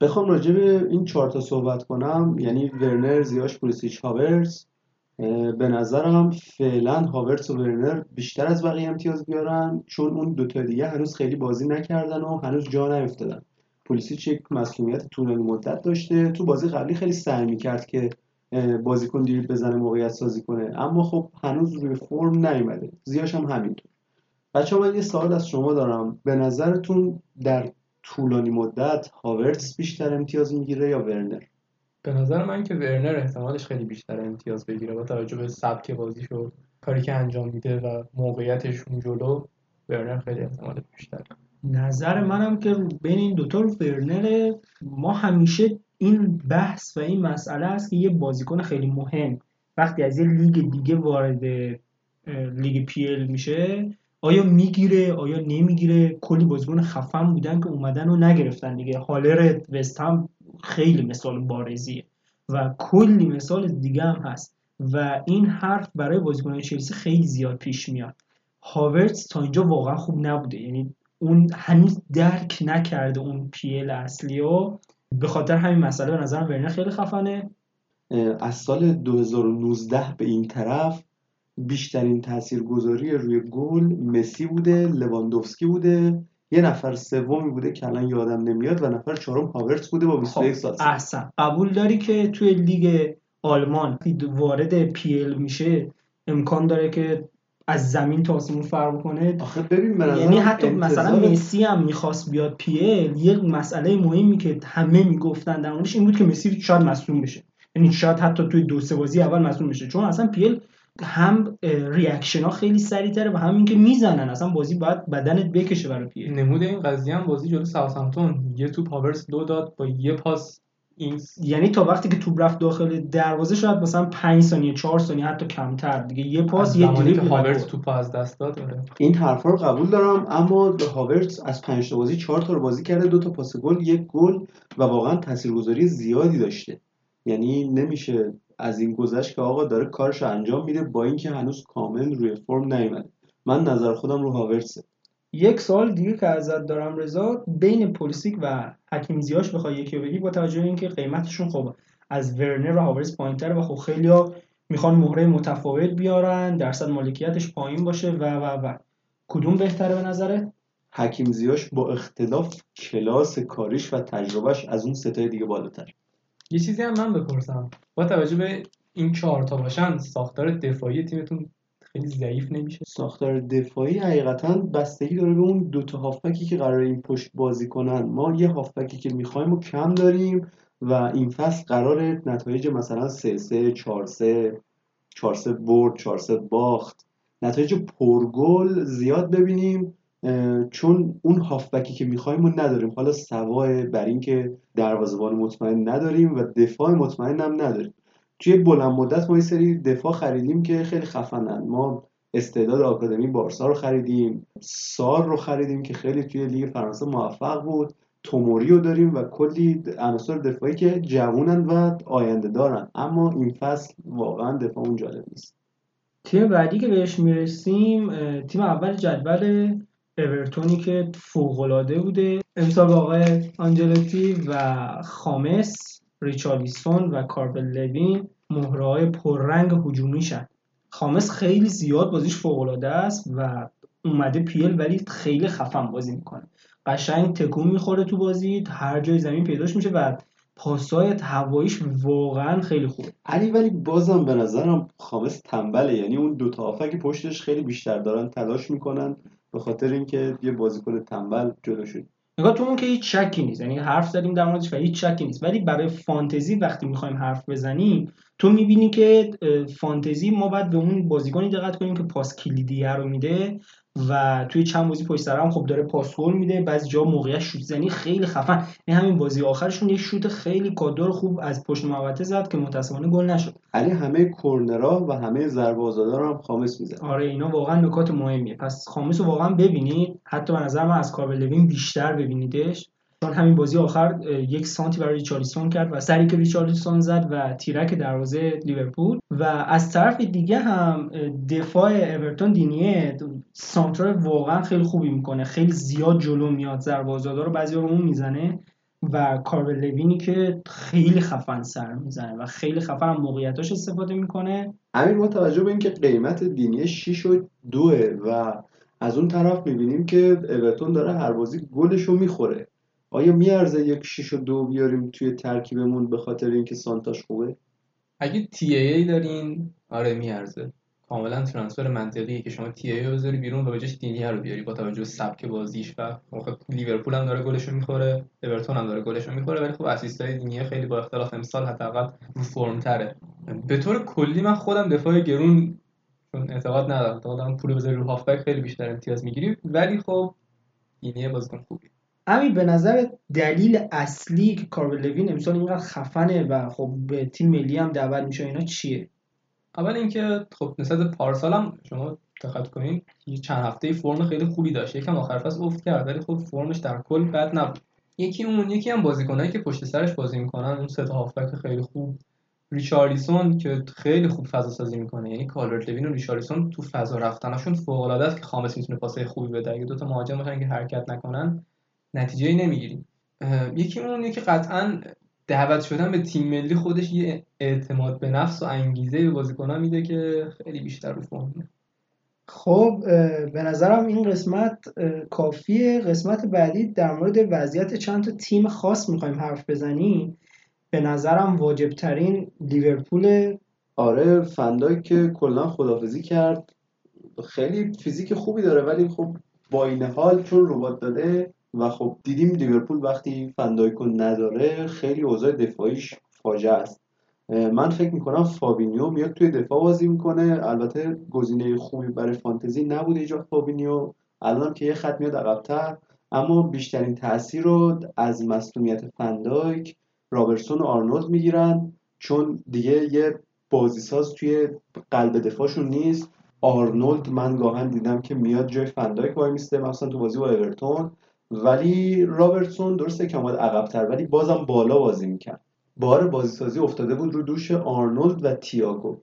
بخوام راجع به این چهار تا صحبت کنم. یعنی ورنر زیاش پولیسیچ هاورز به نظرم فعلا هاورتس و ورنر بیشتر از بقیه امتیاز بیارن چون اون دوتا دیگه هنوز خیلی بازی نکردن و هنوز جا نیفتادن. پلیسیچ یک مسئولیت طولانی مدت داشته. تو بازی قبلی خیلی سعی می‌کرد که بازیکن دیر بزنه موقعیت سازی کنه. اما خب هنوز روی فرم نیومده. زیاش هم همینطور. بچه من یه سوال از شما دارم. به نظرتون در طولانی مدت هاورتس بیشتر امتیاز می‌گیره یا ورنر؟ به نظر من که ورنر احتمالش خیلی بیشتر امتیاز بگیره با توجه به سبک بازیش و کاری که انجام میده و موقعیتش اون جلو ورنر خیلی احتمالش بیشتر. نظر منم که بین این دوتا ورنر ما همیشه این بحث و این مسئله است که یه بازیکن خیلی مهم. وقتی از یه لیگ دیگه وارد لیگ PL میشه آیا می‌گیره آیا نمی‌گیره؟ کلی بازیکن خفن بودن که اومدن و نگرفتن دیگه. هالر وست هم خیلی مثال بارزیه و کلی مثال دیگه هم هست و این حرف برای بازیکن چلسی خیلی زیاد پیش میاد. هاورتس تا اینجا واقعا خوب نبوده. یعنی اون هنوز درک نکرده اون پیل اصلی و به خاطر همین مسئله به نظرم ورنر خیلی خفنه. از سال 2019 به این طرف بیشترین تاثیرگذاری روی گل مسی بوده لواندوفسکی بوده. یه نفر سومی بوده که الان یادم نمیاد و نفر چهارم هاورتس بوده با 21 سال خب احسن. قبول داری که توی لیگ آلمان وارد PL میشه؟ امکان داره که از زمین تا آسمون فرق کنه؟ آخه ببین یعنی حتی مثلا مسی هم می‌خواست بیاد PL. یک مسئله مهمی که همه می‌گفتن در موردش این بود که مسی شاید مصدوم بشه. یعنی شاید حتی توی دو سه بازی اول مصدوم بشه. چون اصلا PL هم reaction ها خیلی سریعتره و هم اینکه می‌زنن. اصلا بازی باید بدنت بکشه برای PL. نمود این قضیه هم بازی جلو ساوثهامپتون. یه توپ هاورتس دو داد با یه پاس این یعنی تا وقتی که توپ رفت داخل دروازه شاید مثلا 5 ثانیه 4 ثانیه حتی کمتر. دیگه یه پاس یه دریبل که هاورتس توپ از دست داد داره این حرفا رو قبول دارم اما هاورتس از 5 تا بازی 4 تا رو بازی کرده دو تا پاس گل یک گل و واقعا تاثیرگذاری زیادی داشته. یعنی نمیشه از این گذشت که آقا داره کارش انجام میده با اینکه هنوز کامل روی فرم نیومده. من نظر خودم رو هاورتسه یک سال دیگه که ازت دارم رضا بین پلیسیک و حکیم زیاش بخوای یکی بگی با توجه اینکه قیمتشون خب از ورنر و هاورز پایینتره و خب خیلیا می‌خوان مهره متفاوت بیارن درصد مالکیتش پایین باشه و و و. کدوم بهتره به نظره حکیم زیاش با اختلاف کلاس کاریش و تجربهش از اون ستای دیگه بالاتر. یه چیزی هم من بپرسم. با توجه به این چهار تا باشن ساختار دفاعی تیمتون خیلی ضعیف نمیشه؟ ساختار دفاعی حقیقتا بستگی داره به اون دوتا هافبکی که قرار این پشت بازی کنن. ما یه هافبکی که می‌خوایم و کم داریم و این فصل قرار نتایج مثلا 3 3 4 3 4 3 برد 4 3 باخت. نتایج پرگل زیاد ببینیم. چون اون هافبکی که می‌خوایم و نداریم. حالا سوای بر اینکه دروازه‌بان مطمئن نداریم و دفاع مطمئن هم نداریم. توی بلند مدت ما یه سری دفاع خریدیم که خیلی خفنن. ما استعداد آکادمی بارسا رو خریدیم سار رو خریدیم که خیلی توی لیگ فرانسه موفق بود. توموری رو داریم و کلی عناصر دفاعی که جوونن و آینده دارن. اما این فصل واقعا دفاع اون جالب نیست. تیم بعدی که بهش می‌رسیم تیم اول جدول اورتونی که فوق‌العاده بوده. امسال با آقای آنجلوتی و خامس ریچارلیسون و کاربل لوین مهرهای پررنگ هجومیشن خامس خیلی زیاد بازیش فوق‌العاده است و اومده پیل ولی خیلی خفن بازی می‌کنه. قشنگ تکون می‌خوره تو بازی هر جای زمین پیداش میشه و پاسای هواییش واقعا خیلی خوبه. علی ولی بازم به نظرم خامس تنبله. یعنی اون دو تا پشتش خیلی بیشتر دارن تلاش می‌کنن. به خاطر اینکه یه بازیکن تنبل شد. نگاه تو اون که هیچ شکی نیست. یعنی حرف زدیم در موردش و هیچ شکی نیست. ولی برای فانتزی وقتی می‌خوایم حرف بزنیم تو می‌بینی که فانتزی ما باید به اون بازیکنی دقت کنیم که پاس کلیدیه رو میده و توی چند بازی پشت سر هم خب داره پاس گل میده. بعضی جا موقعیت شوت زنی خیلی خفن. این همین بازی آخرشون یه شوت خیلی کادر خوب از پشت محوطه زد که متاسفانه گل نشد. علی همه کرنرها و همه ضربه آزادا هم خامس می‌زنه آره اینا واقعا نکات مهمیه. پس خامس رو واقعا ببینید. حتی به نظر من از کاربل بیشتر ببینیدش. چون همین بازی آخر یک سانتی برای ریچارلیسون کرد و سری که ریچارلیسون زد و تیرک دروازه لیورپول. و از طرف دیگه هم دفاع اورتون دینیه سانترال واقعا خیلی خوبی می‌کنه. خیلی زیاد جلو میاد ضربه رو بعضی رو اون می‌زنه و کارل لوینی که خیلی خفن سر می‌زنه و خیلی خفن موقعیتاش استفاده می‌کنه. امیر با توجه به اینکه قیمت دینی 6 و 2 و از اون طرف می‌بینیم که اورتون داره هر بازی گلش رو می‌خوره. آیا میارزه یک 6 و 2 بیاریم توی ترکیبمون به خاطر اینکه سانتاش خوبه؟ اگه تی ای دارین آره میارزه. کاملا ترانسفر منطقیه که شما تی ای بذاری بیرون و به جاش دینیه رو بیاری با توجه به سبک بازیش و خب لیورپول هم داره گلش رو می‌خوره اورتون هم داره گلش رو می‌خوره ولی خب اسیستای دینیه خیلی با اختلاف امسال حداقل رو فرم تره به طور کلی من خودم دفاع گرون چون اعتقاد ندارم. اعتقادم پول بذاری رو هافبک خیلی بیشتر امتیاز می‌گیری. ولی خب دینیه بازیکن خوبی همین به نظر دلیل اصلی که کارل لوین امسال اینقدر خفنه و خب به تیم ملی هم دعوت میشه اینا چیه؟ اول اینکه خب نسبت پارسال هم شما دقت کنین یه چند هفته فرم خیلی خوبی داشت. یکم آخر فصل افت کرد ولی خب فرمش در کل بد نبود. یکی اون یکی هم بازیکنایی که پشت سرش بازی می‌کنن اون سه تا هافبک خیلی خوب. ریچارلیسون که خیلی خوب فضا سازی می‌کنه. یعنی کالورت لوین و ریچارلیسون تو فضا رفتنشون فوق العاده است که خامس می‌تونه پاسای خوبی بده. اگه دو تا مهاجم باشن که حرکت نکنن نتیجه ای نمی‌گیریم یکی اون یکی قطعا دعوت شدن به تیم ملی خودش یه اعتماد به نفس و انگیزه به بازیکن‌ها میده که خیلی بیشتر رو فرم خب به نظرم این قسمت کافیه. قسمت بعدی در مورد وضعیت چند تا تیم خاص می‌خوایم حرف بزنیم. به نظرم واجب ترین لیورپول آره فندای که کلا خدافزی کرد. خیلی فیزیک خوبی داره ولی خب با این حال چون ربات داده و خب دیدیم لیورپول وقتی فندایکو نداره خیلی اوضاع دفاعیش فاجعه است. من فکر می‌کنم فابینیو میاد توی دفاع بازی می‌کنه. البته گزینه خوبی برای فانتزی نبود اینجا فابینیو. الان که یه خط میاد عقبتر. اما بیشترین تاثیر رو از مصدومیت فندایک رابرتسون و آرنولد می‌گیرن. چون دیگه یه بازیساز توی قلب دفاعشون نیست. آرنولد من گاهن دیدم که میاد جای فندایک وای میسته مثلا تو بازی با اورتون. ولی رابرتسون درسته که آمد عقبتر ولی بازم بالا بازی می‌کرد. بار بازیسازی افتاده بود رو دوش آرنولد و تیاگو.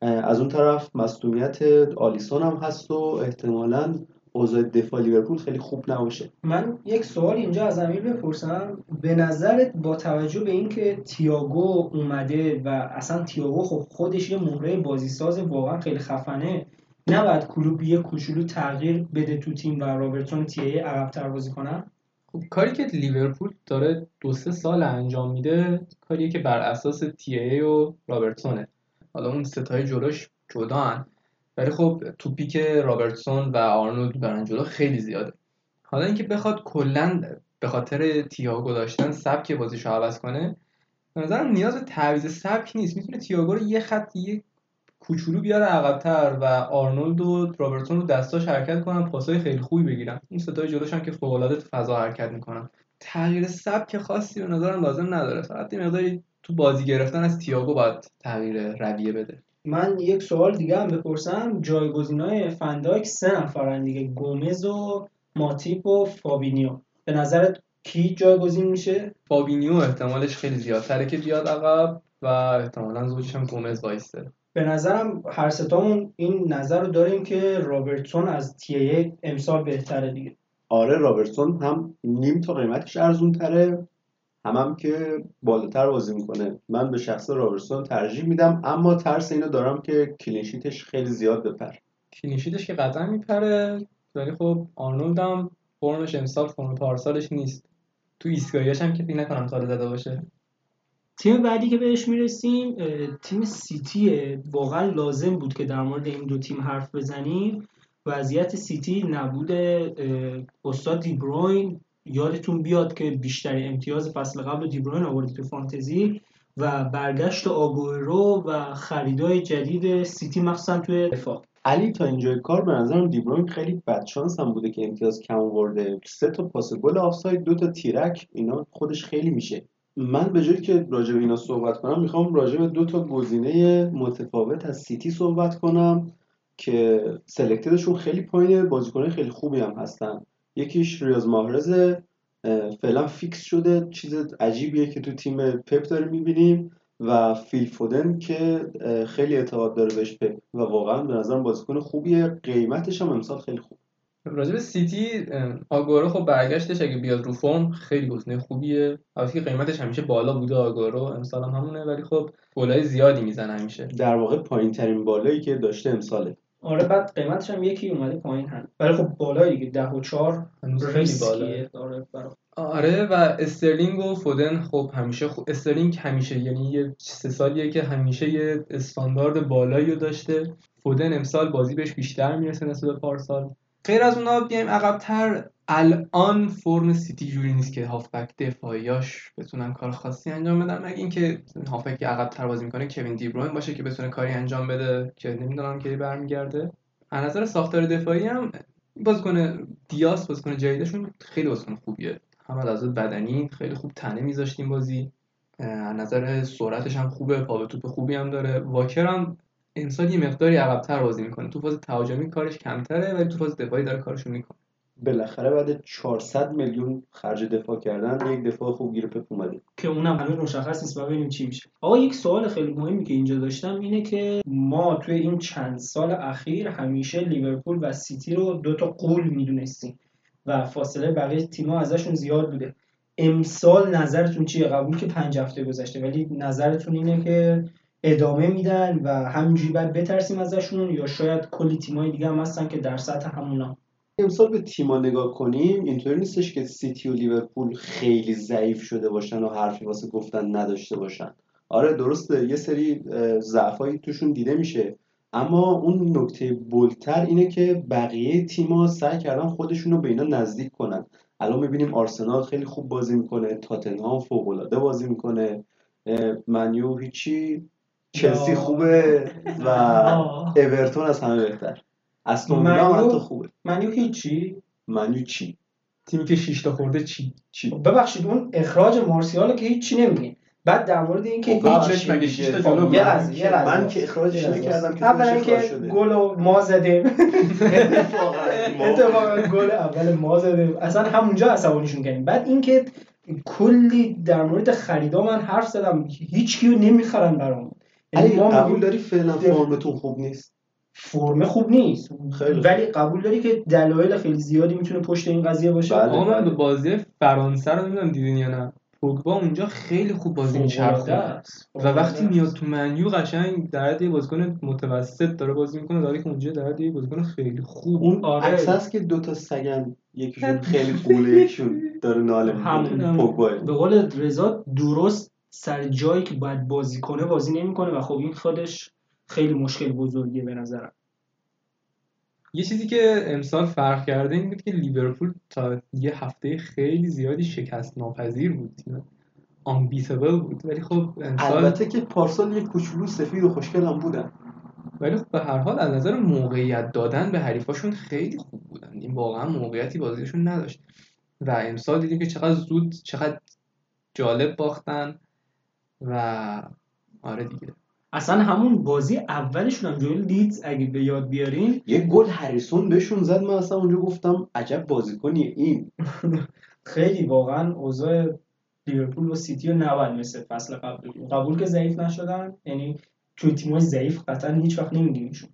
از اون طرف مصدومیت آلیسون هم هست و احتمالا اوضاع دفاع لیورپول خیلی خوب نباشه. من یک سوال اینجا از امیر بپرسم. به نظرت با توجه به اینکه تیاگو اومده و اصلا تیاگو خب خودش یه مهره بازیساز واقعا خیلی خفنه نباید کلوب یه کوچولو تغییر بده تو تیم و رابرتسون و TA عقب‌تر بازی کنن؟ خب کاری که لیورپول داره دو سه سال انجام میده کاریه که بر اساس TA و رابرتسونه. حالا اون ستای جلوش جدا ولی خب توپی که رابرتسون و آرنولد برن جلو خیلی زیاده. حالا اینکه بخواد کلا به خاطر تیاگو داشتن سبک بازیشو عوض کنه به نظرم نیاز به تعویض سبک نیست. می‌تونه تیاگو رو یه خط یه کوچولو بیاره عقبتر و آرنولد و رابرتسون رو دستاش حرکت کنن پاسای خیلی خوبی بگیرن. این ستای جلوش هم که فوق العاده تو فضا حرکت می‌کنن. تغییر سبک خاصی به نظرم لازم نداره. فقط یه مقداری تو بازی گرفتن از تیاگو باید تغییر رویه بده. من یک سوال دیگه هم بپرسم. جایگزینای فندایک سه نفرن دیگه گومز و ماتیپ و فابینیو. به نظرت کی جایگزین میشه؟ فابینیو احتمالش خیلی زیادتره که بیاد عقب و احتمالا زوجش هم گومز وایسته به نظرم هر ستامون این نظر رو داریم که رابرتسون از تی امسال بهتره دیگه. آره رابرتسون هم نیم تا قیمتش ارزون تره هم هم که بالاتر بازی می‌کنه. من به شخص رابرتسون ترجیح میدم اما ترس اینو دارم که clean sheet ش خیلی زیاد بپره clean sheet ش که قطعا میپره ولی خب آرنولد هم فرمش امسال فرم پارسالش نیست. تو ایستگاهیاش هم که فکر نکنم سال زده باشه. تیم بعدی که بهش می‌رسیم تیم سیتیه واقعا لازم بود که در مورد این دو تیم حرف بزنیم. وضعیت سیتی نبود استاد دیبروین یادتون بیاد که بیشتر امتیاز فصل قبل دیبروین آورد تو فانتزی و برگشت آگورو و خریدای جدید سیتی مخصوصا توی دفاع. علی تا اینجای کار به نظرم دیبروین خیلی بدشانس هم بوده که امتیاز کم آورده. سه تا پاس گل آفساید دو تا تیرک اینا خودش خیلی میشه. من به جای اینکه راجع به اینا صحبت کنم می‌خوام راجع به دو تا گزینه متفاوت از سیتی صحبت کنم که selected شون خیلی پایینه بازیکنای خیلی خوبی هم هستن. یکیش ریاض ماهرز فعلا فیکس شده چیز عجیبیه که تو تیم پپ داره می‌بینیم و فیل فودن که خیلی اعتقاد داره بهش پپ و واقعا به نظرم بازیکن خوبیه قیمتش هم امسال خیلی خوب. راجب سیتی آگورو خب برگشتش اگه بیاد رو فرم خیلی گزینه خوبیه. البته قیمتش همیشه بالا بوده آگورو امسال هم همونه ولی خب گلای زیادی می‌زنه همیشه. در واقع پایین ترین بالایی که داشته امساله. آره بعد قیمتش هم یکی اومده پایین هم ولی خب بالای دیگه ده و چهار هنوز خیلی بالا. آره. آره و استرلینگ و فودن خب همیشه خب استرلینگ همیشه یعنی یه سه سالیه که همیشه یه استاندارد بالایی رو داشته. فودن امسال بازی بهش بیشتر می‌رسه نسبت به پارسال. غیر از اونا بیایم عقبتر. الان فرم سیتی جوری نیست که هافبک دفاعیاش بتونن کار خاصی انجام بدن. مگه اینکه هافبک که عقبتر بازی می‌کنه کوین دی بروین باشه که بتونه کاری انجام بده که نمی‌دونم کی برمیگرده. از نظر ساختار دفاعی هم بازیکن دیاس بازیکن جدیدشون خیلی بازیکن خوبیه. هم از بدنی خیلی خوب تنه میذاشتیم بازی. از نظر سرعتش هم خوبه پا به توپ خوبی هم داره. واکر هم امسال یه مقداری عقبتر بازی می‌کنه. تو فاز تهاجمی کارش کمتره ولی تو فاز دفاعی داره کارشو می‌کنه. بالاخره بعد 400 میلیون خرج دفاع کردن یک دفاع خوب گیر پپ اومده. که اونم هنوز مشخص نیست و ببینیم چی میشه. آقا یک سوال خیلی مهمی که اینجا داشتم اینه که ما توی این چند سال اخیر همیشه لیورپول و سیتی رو دو تا قول می‌دونستیم و فاصله بقیه تیم‌ها ازشون زیاد بوده. امسال نظرتون چیه؟ قبول که پنج هفته گذشته ولی نظرتون اینه که ادامه میدن و همینجوری باید بترسیم ازشون یا شاید کلی تیمای دیگه هم هستن که در سطح همونا. امسال به تیما نگاه کنیم اینطوری نیستش که سیتی و لیورپول خیلی ضعیف شده باشن و حرفی واسه گفتن نداشته باشن. آره درسته یه سری ضعفایی توشون دیده میشه. اما اون نکته بولتر اینه که بقیه تیما سعی کردن خودشون رو به اینا نزدیک کنن. الان می‌بینیم آرسنال خیلی خوب بازی می‌کنه تاتنهام فوق العاده بازی می‌کنه منیو هیچی. چلسی خوبه و اورتون از همه بهتر. ویلا هم حتی خوبه. منیو هیچی منیو چی؟ تیمی که 6 تا خورده چی؟ چی؟ ببخشید اون اخراج مارسیال که هیچ چی نمیگین بعد در مورد اینکه قبلش مگه 6 تا جلو یه لحظه یه لحظه. من که اخراجش نکردم که اولا که گل ما زدیم اتفاقا گل اول ما زدیم اصلا همونجا عصبانیشون کردیم. بعد اینکه کلی در مورد خریدا من حرف زدم. هیچ کیو نمی‌خرن برام علی قبول داری فعلا فرمتون خوب نیست؟ فرم خوب نیست. خیلی ولی قبول داری که دلایل خیلی زیادی می‌تونه پشت این قضیه باشه؟ بله. آقا من به بازی فرانسه رو نمی‌دونم دیدین یا نه. پوگبا اونجا خیلی خوب بازی میچرخه و وقتی میاد تو منیو قشنگ در حد یه بازیکن متوسط داره بازی می‌کنه داره که اونجا در حد یه بازیکن خیلی خوب. اون آره. عکس که دو تا سگن یکیشون خیلی قوله یکیشون داره ناله می‌کنه. پوگبا به قول رضا درست سر جایی که باید بازی کنه بازی نمی‌کنه و خب این خودش خیلی مشکل بزرگیه به نظرم. یه چیزی که امسال فرق کرده این بود که لیورپول تا یه هفته خیلی زیادی شکست ناپذیر بود آنبیتبل بود. ولی خب امسال البته که پارسال یه کوچولو سفید و خوشگل هم بودن. ولی خب به هر حال از نظر موقعیت دادن به حریفاشون خیلی خوب بودن. این واقعا موقعیتی بازیشون نداشت. و امسال دیدیم که چقدر زود چقدر جالب باختن. و آره دیگه. اصلا همون بازی اولشون هم جلوی لیدز اگه به یاد بیارین. یه گل هریسون بهشون زد من اصلا اونجا گفتم عجب بازیکنیه این خیلی واقعا اوضاع لیورپول و سیتی رو نباید مثل فصل قبل. قبول که ضعیف نشدن یعنی توی تیم‌های ضعیف قطعا هیچ وقت نمیگیمشون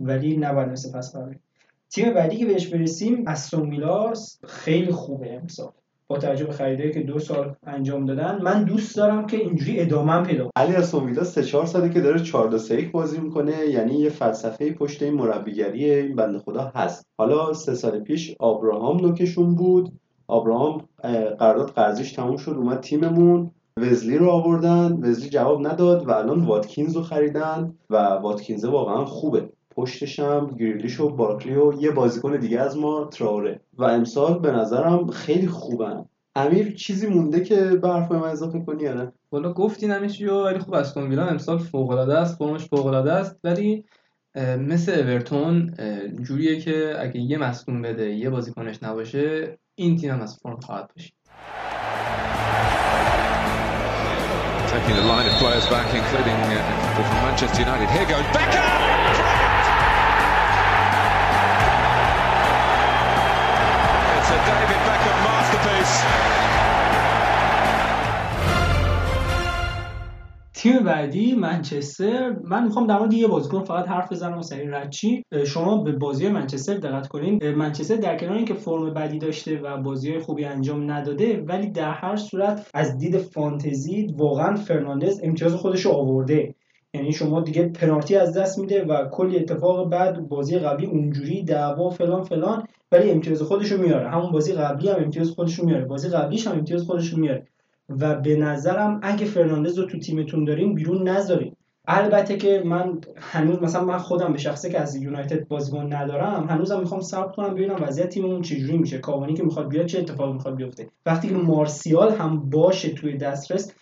ولی نباید مثل فصل قبل. تیم بعدی که بهش برسیم استون ویلاس خیلی خوبه امسال. توجه به خریدایی که دو سال انجام دادن من دوست دارم که اینجوری ادامه پیدا علی اسومیلا سه چهار ساله که داره 4 2 3 بازی می‌کنه یعنی یه فلسفه پشت این مربیگری این بنده خدا هست. حالا سه سال پیش آبراهام نوکشون بود. آبراهام قرارداد قرضیش تموم شد اومد تیممون. وزلی رو آوردن. وزلی جواب نداد و الان واتکینز رو خریدن و واتکینز واقعا خوبه. پشتش هم گریلیش و بارکلی و یه بازیکن دیگه از ما تراوره. و امسال به نظرم خیلی خوبن. امیر چیزی مونده که به حرفای من اضافه کنی یا نه؟ والا گفتین رو ولی خب استون ویلا امسال فوق العاده است فرمش فوق العاده است. ولی مثل اورتون جوریه که اگه یه مصدوم بده یه بازیکنش نباشه این تیم هم از فرم خواهد باشید Taking the line of players back, including uh, from Manchester United. Here goes Beckham! تیم بعدی منچستر من می‌خوام در مورد یه بازیکن فقط حرف بزنم سری رچی شما به بازی منچستر دقت کنین. منچستر در کنار اینکه فرم بدی داشته و بازی خوبی انجام نداده ولی در هر صورت از دید فانتزی واقعا فرناندز امتیاز خودش رو آورده. یعنی شما دیگه پنالتی از دست میده و کلی اتفاق بعد بازی قبلی اونجوری دعوا فلان فلان ولی امتیاز خودش رو میاره. همون بازی قبلی هم امتیاز خودش رو میاره. بازی قبلیش هم امتیاز خودش رو میاره. و به نظرم اگه فرناندز رو تو تیمتون دارین بیرون نذارین البته که من هنوز مثلا من خودم به شخصه که از یونایتد بازیکن ندارم هنوزم می‌خوام صبر کنم ببینم وضعیت تیممون چجوری میشه کاوانی که می‌خواد بیاد چه اتفاقی می‌خواد بیفته. وقتی که مارسیال هم باشه توی دسترس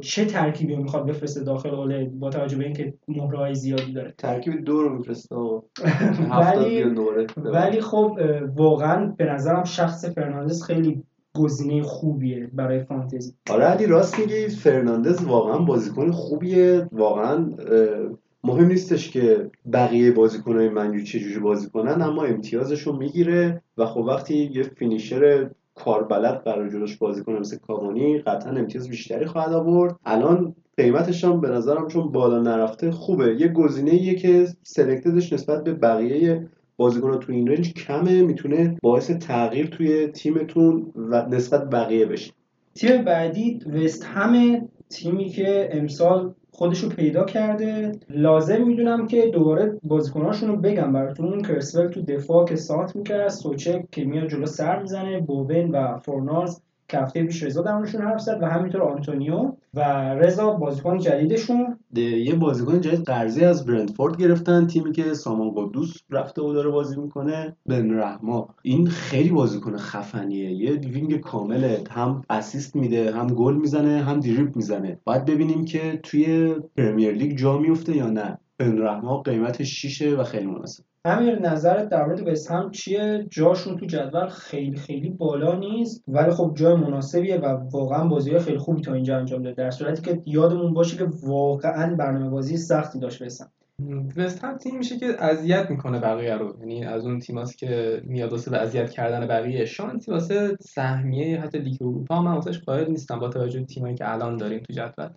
چه ترکیبی می‌خواد بفرسته داخل اوله با توجه به اینکه مهره‌های زیادی داره؟ ترکیب دو رو میفرسته ولی ولی خب واقعا به نظرم شخص فرناندز خیلی گزینه خوبیه برای فانتزی. آره علی راست میگی فرناندز واقعا بازیکن خوبیه. واقعا مهم نیستش که بقیه بازیکنهای منجو چجوری بازی کنن اما امتیازش می‌گیره و خب وقتی یه finisher کاربلد قراره جلوش بازی کنه مثل کاوانی قطعا امتیاز بیشتری خواهد آورد. الان قیمتش هم به نظرم چون بالا نرفته خوبه. یه گزینه که selected ش نسبت به بقیه بازیکن تو این رنج کمه می‌تونه باعث تغییر توی تیمتون و نسبت بقیه بشه. تیم بعدی وست همه تیمی که امسال خودش رو پیدا کرده. لازم می‌دونم که دوباره بازیکناشون رو بگم براتون. کرسول تو دفاع که سانت می‌کرد سوچک که میاد جلو سر می‌زنه بوبن و فورنارز که هفته پیش رضا درمونشون حرف زد و همینطور آنتونیو و رضا بازیکن جدیدشون. یه بازیکن جدید قرضی از برنتفورد گرفتن تیمی که سامان قدوس رفته و داره بازی می‌کنه. بن رحما. این خیلی بازیکن خفنیه. یه wing کامله هم assist میده هم گل می‌زنه هم دریبل می‌زنه. باید ببینیم که توی پرمیر لیگ جا میفته یا نه. بن رحما قیمتش 6 و خیلی مناسب. امیر نظرت در مورد وستهم چیه؟ جاشون تو جدول خیلی خیلی بالا نیست ولی خب جای مناسبیه و واقعا بازی خیلی خوبی تا اینجا انجام داده در صورتی که یادمون باشه که واقعا برنامه بازی سختی داشت وست وست هم تیم میشه که اذیت می‌کنه بقیه رو. یعنی از اون تیماست که میاد واسه اذیت کردن بقیه. شانسی واسه سهمیه حتی لیگ اروپا من واسش قائل نیستم با توجه به تیمایی که الان داریم تو جدول.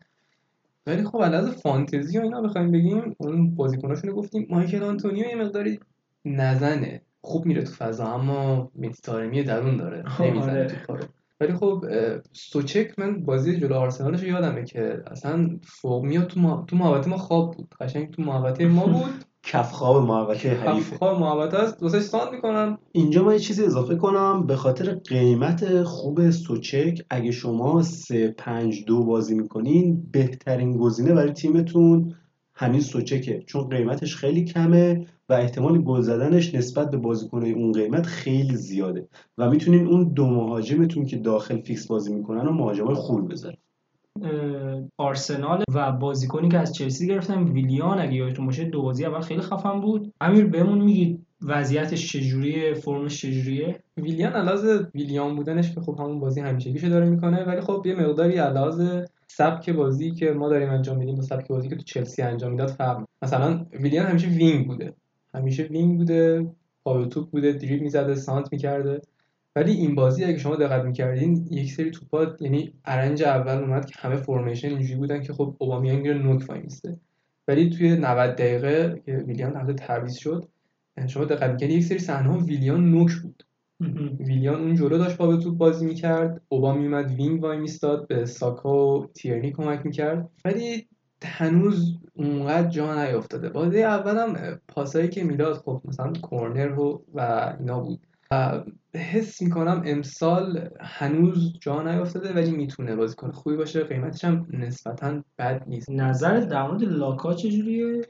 ولی خب از فانتزی و اینا بخوایم بگیم اون بازیکناشون رو گفتیم. مایکل آنتونیو یه مقداری نزنه. خوب میره تو فضا اما میتارمی درون داره. نمی‌زنه تو کارو ولی خب سوچک من بازی جلو آرسنالش یادمه که اصلا فوق میاد تو ما تو محوطه ما خواب بود. قشنگ تو محوطه ما بود. کف خواب محوطه حریفه کف خواب محوطه است. واسه ساند می‌کنن اینجا من یه چیزی اضافه کنم. به خاطر قیمت خوب سوچک اگه شما 3 5 2 بازی می‌کنین بهترین گزینه برای تیمتون همین سوچکه. چون قیمتش خیلی کمه و احتمال گل زدنش نسبت به بازیکنهای اون قیمت خیلی زیاده. و می‌تونین اون دو مهاجمتون که داخل فیکس بازی می‌کنن و مهاجمای خوبی بذارین. آرسنال و بازیکنی که از چلسی گرفتن. ویلیان اگه یادتون باشه دو بازی اول خیلی خفن بود. امیر بهمون میگید وضعیتش چجوریه؟ فرمش چجوریه؟ ویلیان علاوه ویلیان بودنش که خب همون بازی همیشگیشو داره می‌کنه ولی خب یه مقداری علاوه سبک بازی که ما داریم انجام میدیم با سبک بازی که تو چلسی انجام می‌داد فرق مثلا ویلیان همیشه wing بوده. همیشه وینگ بوده پا توپ بوده دریبل می‌زده سانت می‌کرده. ولی این بازی اگه شما دقت می‌کردین یک سری توپات یعنی ارنج اول اومد که همه فرمیشن اینجوری بودن که خب اوبامیانگ میره نوک وای ولی توی 90 دقیقه که ویلیان هفته تعویض شد شما دقت می‌کردین یک سری صحنه ویلیان نوک بود. ویلیان اون جلو داشت با توپ بازی می‌کرد اوبا میومد وینگ وای میستاد به ساکا و تیرنی کمک می‌کرد. ولی هنوز اونقدر جا نیافتاده. بازی اولم پاسایی که می‌داد خب مثلا کورنر رو و اینا بود. و حس می‌کنم امسال هنوز جا نیافتاده ولی می‌تونه بازیکن خوبی باشه. قیمتش هم نسبتا بد نیست. نظر در مورد لاکا چجوریه؟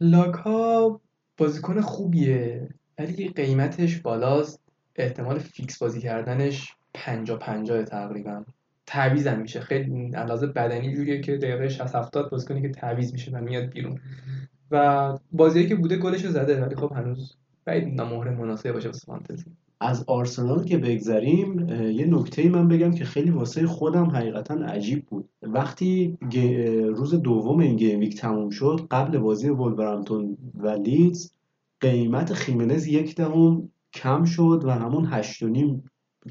لاکا بازیکن خوبیه ولی قیمتش بالاست. احتمال فیکس بازی کردنش 50 50 تقریبا. هم میشه. خیلی علاوه بدنی جوریه که دقیقه 60 70 بازیکنی که تعویض میشه و میاد بیرون. و بازی که بوده گلش زده ولی خب هنوز بعید مهر مناسب باشه واسه فانتزی از آرسنال که بگذریم یه نکته من بگم که خیلی واسه خودم حقیقتا عجیب بود. وقتی روز دوم این گیم ویک تموم شد قبل بازی ولورهمپتون و لیدز قیمت خیمنز یک دهم کم شد و همون هشت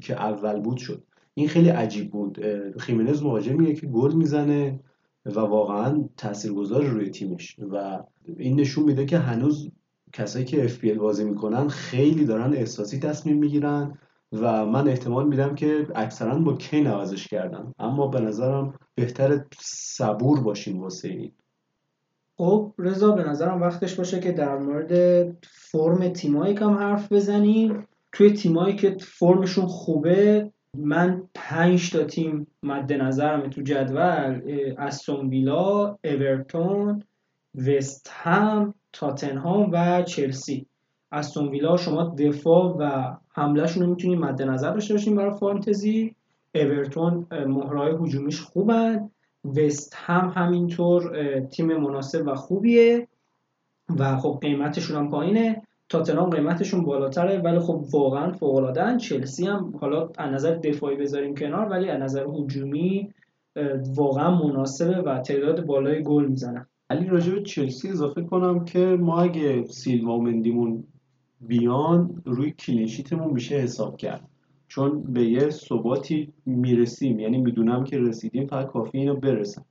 که اول بود شد. این خیلی عجیب بود. خیمنز مهاجمیه که گل می‌زنه و واقعا تاثیرگذار روی تیمش و این نشون میده که هنوز کسایی که FPL بازی می‌کنن خیلی دارن احساسی تصمیم می‌گیرن و من احتمال میدم که اکثرا با کین عوضش کردن. اما به نظرم بهتر صبور باشیم واسه این. خب رضا به نظرم وقتش باشه که در مورد فرم تیمایی کم حرف بزنیم. توی تیمایی که فرمشون خوبه من پنج تا تیم مد نظرم تو جدول استون ویلا اورتون وست هم تاتنهام و چلسی. استون ویلا شما دفاع و حملهشون رو می‌تونید مد نظر داشته باشین برای فانتزی. اورتون مهرهای هجومیش خوبن. وست هم همینطور تیم مناسب و خوبیه. و خب قیمتشون هم پایینه. تاتنهام قیمتشون بالاتره. ولی خب واقعا فوق چلسی هم حالا از نظر دفاعی بذاریم کنار ولی از نظر هجومی واقعا مناسبه و تعداد بالای گل می‌زنن. علی راجع به چلسی اضافه کنم که ما اگه سیلوا و مندیمون بیان روی کلینشیتمون میشه حساب کرد. چون به یه ثباتی می‌رسیم یعنی می‌دونم که رسیدیم فقط کافی اینو برسم.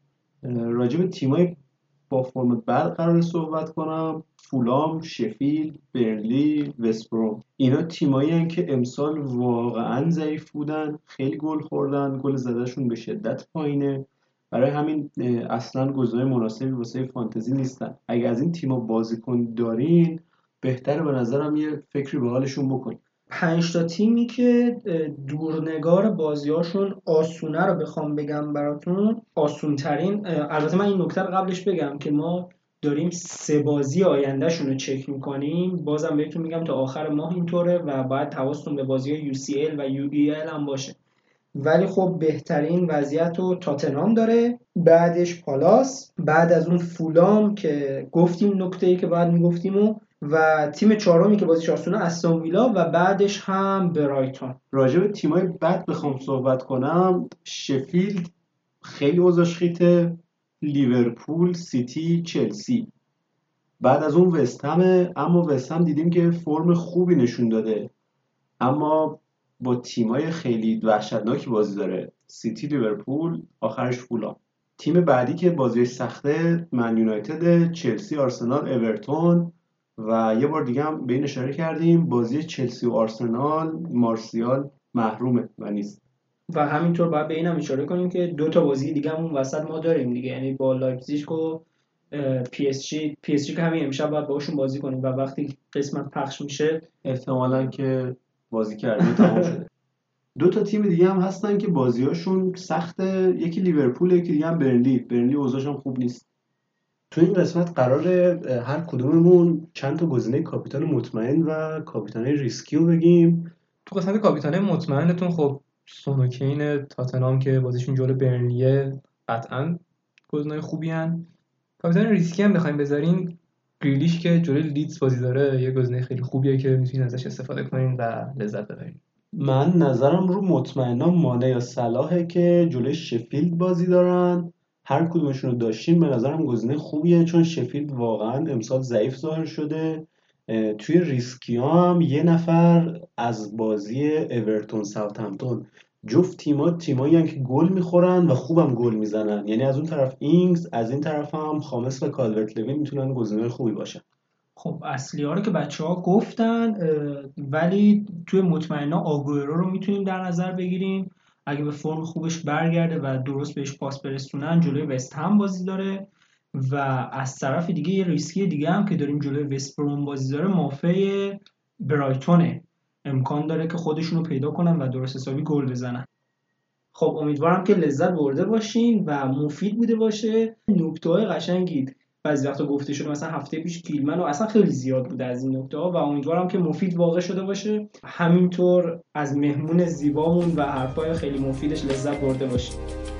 راجع به تیمای با فرم بعد قرار صحبت کنم. فولام، شفیل، برلی، وستبروم اینا تیمایی هن که امسال واقعا ضعیف بودن خیلی گل خوردن گل زدهشون به شدت پایینه. برای همین اصلا گزینه مناسبی واسه فانتزی نیستن. اگه از این تیما بازیکن دارین بهتره به نظرم یه فکری به حالشون بکنید پنج تا تیمی که دورنگار بازیاشون آسونه رو بخوام بگم براتون آسون ترین البته من این نکته قبلش بگم که ما داریم سه بازی آیندهشون رو چک می‌کنیم. بازم بهتون میگم تا آخر ماه اینطوره و باید حواستون به بازی UCL و UEL هم باشه. ولی خب بهترین وضعیت رو تاتنام داره. بعدش پالاس. بعد از اون فولام که گفتیم نکته ای که باید می‌گفتیم و و تیم چهارمی که بازیش آسونه استون ویلا و بعدش هم برایتون. راجع به تیمای بد بخوام صحبت کنم. شفیلد خیلی اوضاعش خیته. لیورپول سیتی چلسی. بعد از اون وستهمه اما وستهم دیدیم که فرم خوبی نشون داده. اما با تیمای خیلی وحشتناکی بازی داره. سیتی لیورپول آخرش فولام. تیم بعدی که بازی سخته من یونایتد چلسی آرسنال اورتون و یه بار دیگه هم به این اشاره کردیم بازی چلسی و آرسنال مارسیال محرومه و نیست. و همینطور باید به این هم اشاره کنیم که دو تا بازی دیگه همون وسط ما داریم دیگه. یعنی با لایپزیگ و پی اس جی. پی اس جی که همین امشب باید باشون بازی کنیم و وقتی قسمت پخش میشه احتمالا که بازی کرده تمام شده. دو تا تیم دیگه هم هستن که بازیاشون سخته. یکی لیورپول یکی دیگه هم برنلی. برنلی اوضاعش خوب نیست. تو این قسمت قرار هر کدوممون چند تا گزینه کاپیتان مطمئن و کاپیتان ریسکی رو بگیم. تو قسمت کاپیتان مطمئنتون خب سون و کین تاتنهام که بازیشون جلو برنلیه قطعا گزینه خوبی هن. کاپیتان ریسکی هم بخوایم بذارین گریلیش که جلوی لیدز بازی داره یه گزینه خیلی خوبیه که می‌تونین ازش استفاده کنین و لذت ببرین. من نظرم رو مطمئنا مانه یا صلاحه که جلوی شفیلد بازی دارن. هر کدومشون رو داشتیم به نظرم گزینه خوبیه چون شفیلد واقعا امسال ضعیف ظاهر شده. توی ریسکی هم یه نفر از بازی اورتون ساوثهمپتون جفت تیما تیمایی که گل می‌خورن و خوبم گل می‌زنن. یعنی از اون طرف اینگز از این طرف هم خامس و کالورت لوین می‌تونن گزینه خوبی باشن. خب اصلی ها رو که بچه ها گفتن ولی توی مطمئنا آگویرو رو می‌تونیم در نظر بگیریم. اگه به فرم خوبش برگرده و درست بهش پاس برسونن جلوی وست هم بازی داره. و از طرف دیگه یه ریسکی دیگه هم که داریم جلوی وست بازی داره مافه برایتونه. امکان داره که خودشونو پیدا کنن و درست حسابی گل بزنن. خب امیدوارم که لذت برده باشین و مفید بوده باشه. نکته های قشنگی بعضی وقتا گفته شده مثلا هفته پیش کیلمن و اصلا خیلی زیاد بوده از این نکته ها و امیدوارم که مفید واقع شده باشه. همینطور از مهمون زیبامون و حرفای خیلی مفیدش لذت برده باشید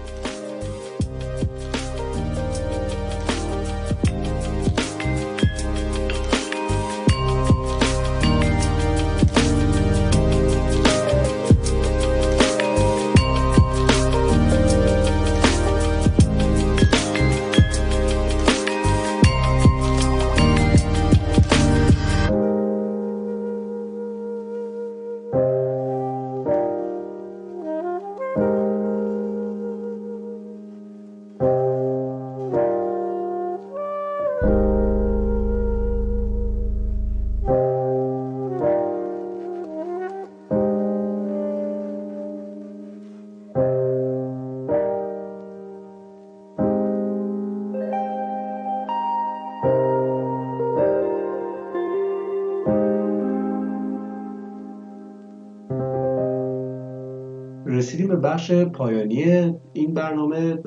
به بخش پایانی این برنامه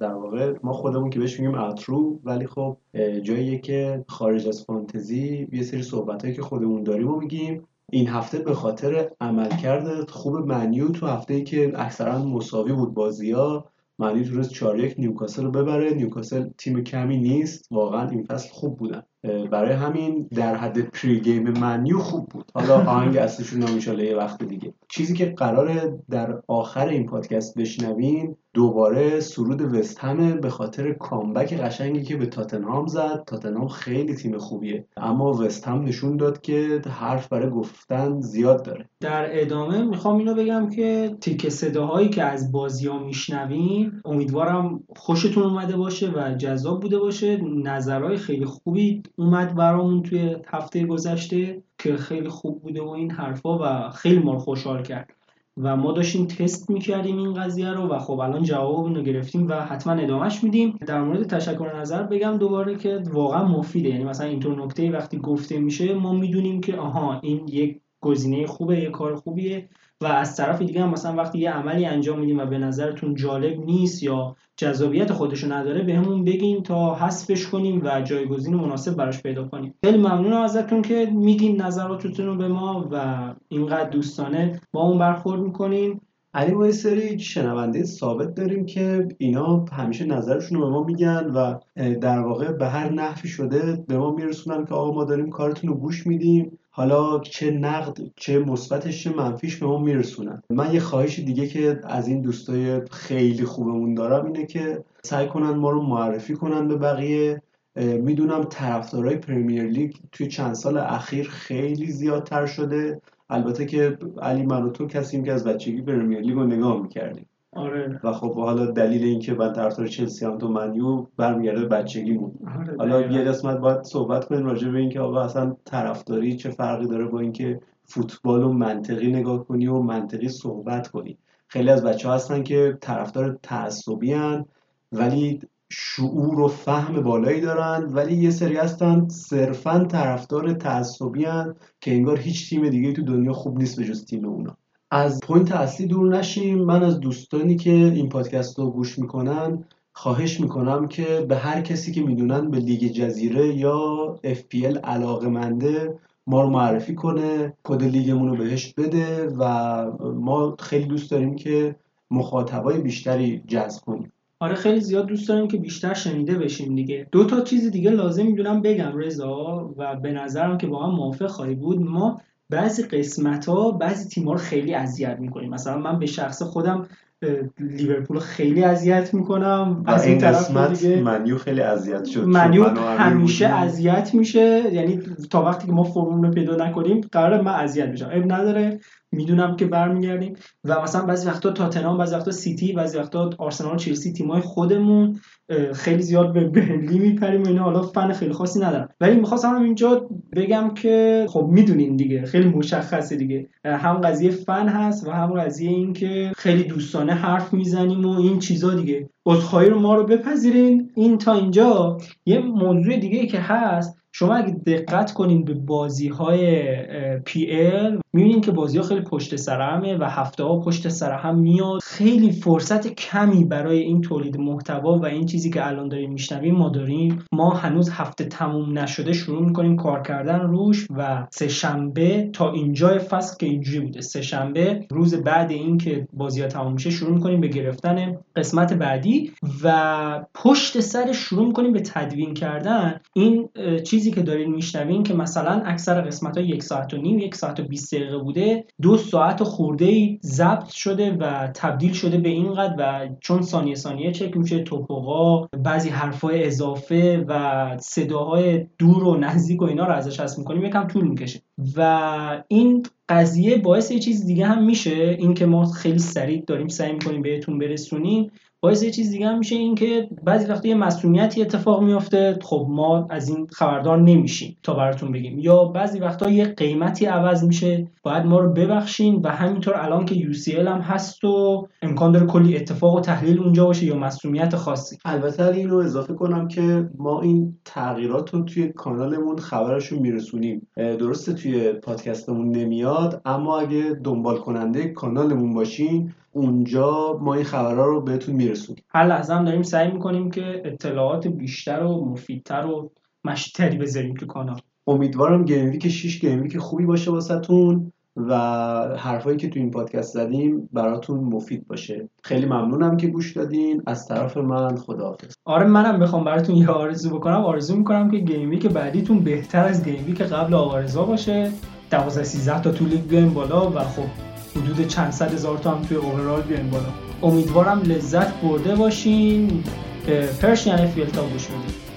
در واقع ما خودمون که بهش میگیم outro ولی خب جاییه که خارج از فانتزی یه سری صحبت که خودمون داریم و میگیم. این هفته به خاطر عملکرد خوب منیو تو هفته که اکثرا مساوی بود بازی ها منیو تونست 4 یک نیوکاسل رو ببره. نیوکاسل تیم کمی نیست. واقعا این فصل خوب بودن. برای همین در حد pre-game منیو خوب بود. حالا آهنگ اصلشون هم یه وقت دیگه. چیزی که قراره در آخر این پادکست بشنوین دوباره سرود وستهمه به خاطر comeback قشنگی که به تاتنهام زد. تاتنهام خیلی تیم خوبیه. اما وستهم نشون داد که حرف برای گفتن زیاد داره. در ادامه می‌خوام اینو بگم که تیک صداهایی که از بازی ها میشنویم امیدوارم خوشتون اومده باشه و جذاب بوده باشه. نظرهای خیلی خوبی اومد برامون توی هفته گذشته که خیلی خوب بوده و این حرفا و خیلی ما خوشحال کرد. و ما داشتیم تست می‌کردیم این قضیه رو و خب الان جواب رو گرفتیم و حتما ادامهش میدیم. در مورد تشکر نظر بگم دوباره که واقعا مفیده. یعنی مثلا اینطور نکته وقتی گفته میشه ما می‌دونیم که آها این یک گزینه خوبه یه کار خوبیه. و از طرف دیگه هم مثلا وقتی یه عملی انجام میدیم و به نظرتون جالب نیست یا جذابیت خودشو نداره بهمون به بگین تا حذفش کنیم و جایگزین مناسب براش پیدا کنیم. خیلی ممنونم ازتون که میگین نظراتتون رو به ما و اینقدر دوستانه با اون برخورد می‌کنین. علی ما یه سری شنونده ثابت داریم که اینا همیشه نظرشون رو به ما میگن و در واقع به هر نحوی شده به ما میرسونن که آقا ما داریم کارتون رو گوش میدیم. حالا چه نقد چه مثبتش چه منفیش به ما میرسونن. من یه خواهش دیگه که از این دوستای خیلی خوبمون دارم اینه که سعی کنن ما رو معرفی کنن به بقیه. می‌دونم طرفدارای پرمیر لیگ توی چند سال اخیر خیلی زیادتر شده. البته که علی من و تو کسیم که از بچگی پرمیر لیگ رو نگاه می‌کردیم. آره. و خب حالا دلیل اینکه من طرفدار چلسی هم تو منیو برمیگرده بچگیمون آره حالا یه قسمت باید صحبت کنیم راجع به اینکه آقا اصلا طرفداری چه فرقی داره با اینکه فوتبال و منطقی نگاه کنی و منطقی صحبت کنی. خیلی از بچه ها هستن که طرفدار تعصبی ولی شعور و فهم بالایی دارن ولی یه سری هستن صرفا طرفدار تعصبی که انگار هیچ تیم دیگه تو دنیا خوب نیست به جز تیم اونا. از point اصلی دور نشیم. من از دوستانی که این پادکست رو گوش می‌کنن خواهش می‌کنم که به هر کسی که می‌دونن به لیگ جزیره یا FPL علاقه منده ما رو معرفی کنه کد لیگمون رو بهش بده و ما خیلی دوست داریم که مخاطبای بیشتری جذب کنیم. آره خیلی زیاد دوست داریم که بیشتر شنیده بشیم دیگه. دو تا چیز دیگه لازم می‌دونم بگم رضا و به نظرم که با هم موافق خواهی بود. ما بعضی قسمت ها بعضی تیم ها رو خیلی اذیت می‌کنیم. مثلا من به شخص خودم لیورپول خیلی اذیت می‌کنم. از این قسمت منیو خیلی اذیت شد منیو همیشه اذیت میشه. یعنی تا وقتی که ما فرمون رو پیدا نکنیم قرار من اذیت بشم. اب نداره. می‌دونم که برمیگردیم. و مثلا بعضی وقتا تاتنهام بعضی وقتا سیتی بعضی وقتا آرسنال چلسی تیمای خودمون خیلی زیاد به برنلی میپریم و اینا. حالا فن خیلی خاصی ندارم. ولی می‌خواستم اینجا بگم که خب می‌دونین دیگه. خیلی مشخصه دیگه. هم قضیه فن هست و هم قضیه این که خیلی دوستانه حرف می‌زنیم و این چیزا دیگه. عذرخواهی رو ما رو بپذیرین. این تا اینجا یه موضوع دیگه که هست شما اگه دقت کنین به بازی های پی ال می‌بینین که بازی ها خیلی پشت سر همه و هفته ها پشت سر هم میاد. خیلی فرصت کمی برای این تولید محتوا و این چیزی که الان داریم میشنویم ما داریم. ما هنوز هفته تموم نشده شروع می‌کنیم کار کردن روش و سه شنبه تا اینجای فصل که اینجوری بوده. سه شنبه روز بعد اینکه بازی ها تموم میشه شروع می‌کنیم به گرفتن قسمت بعدی و پشت سر شروع می‌کنیم به تدوین کردن. این چیزی که دارین میشنوین که مثلا اکثر قسمت ها یک ساعت و نیم یک ساعت و 20 دقیقه بوده دو ساعت خورده ای ضبط شده و تبدیل شده به اینقدر و چون ثانیه ثانیه چک میشه توپوقا بعضی حرفای اضافه و صداهای دور و نزدیک و اینا رو ازش حس می‌کنیم یکم طول می‌کشه. و این قضیه باعث یه چیز دیگه هم میشه اینکه ما خیلی سریع داریم سعی می‌کنیم بهتون برسونیم. باعث یه چیز دیگه هم میشه این که بعضی وقتا یه مسئولیتی اتفاق میفته خب ما از این خبردار نمیشیم تا براتون بگیم. یا بعضی وقتا یه قیمتی عوض میشه. باید ما رو ببخشین و همینطور الان که UCL هم هست و امکان داره کلی اتفاق و تحلیل اونجا باشه یا مسئولیت خاصی. البته اینو اضافه کنم که ما این تغییرات رو توی کانالمون خبرشون میرسونیم. درسته توی پادکستمون نمیاد اما اگه دنبال کننده کانالمون باشین اونجا ما این خبرها رو بهتون میرسونیم. هر لحظه هم داریم سعی می‌کنیم که اطلاعات بیشتر و مفیدتر و مشتی‌تری بذاریم تو کانال. امیدوارم game week 6 game week خوبی باشه واسهتون و حرفایی که تو این پادکست زدیم براتون مفید باشه. خیلی ممنونم که گوش دادین. از طرف من خداحافظ. آره منم بخوام براتون یه آرزو بکنم. آرزو می‌کنم که game week بعدیتون بهتر از game week قبل آوارزا باشه. 12 13 تا طول بیایم بالا و خب. حدود چند صد هزار تا هم توی اوورال بیایم بالا. امیدوارم لذت برده باشین. پرشین اف تا گوش بدید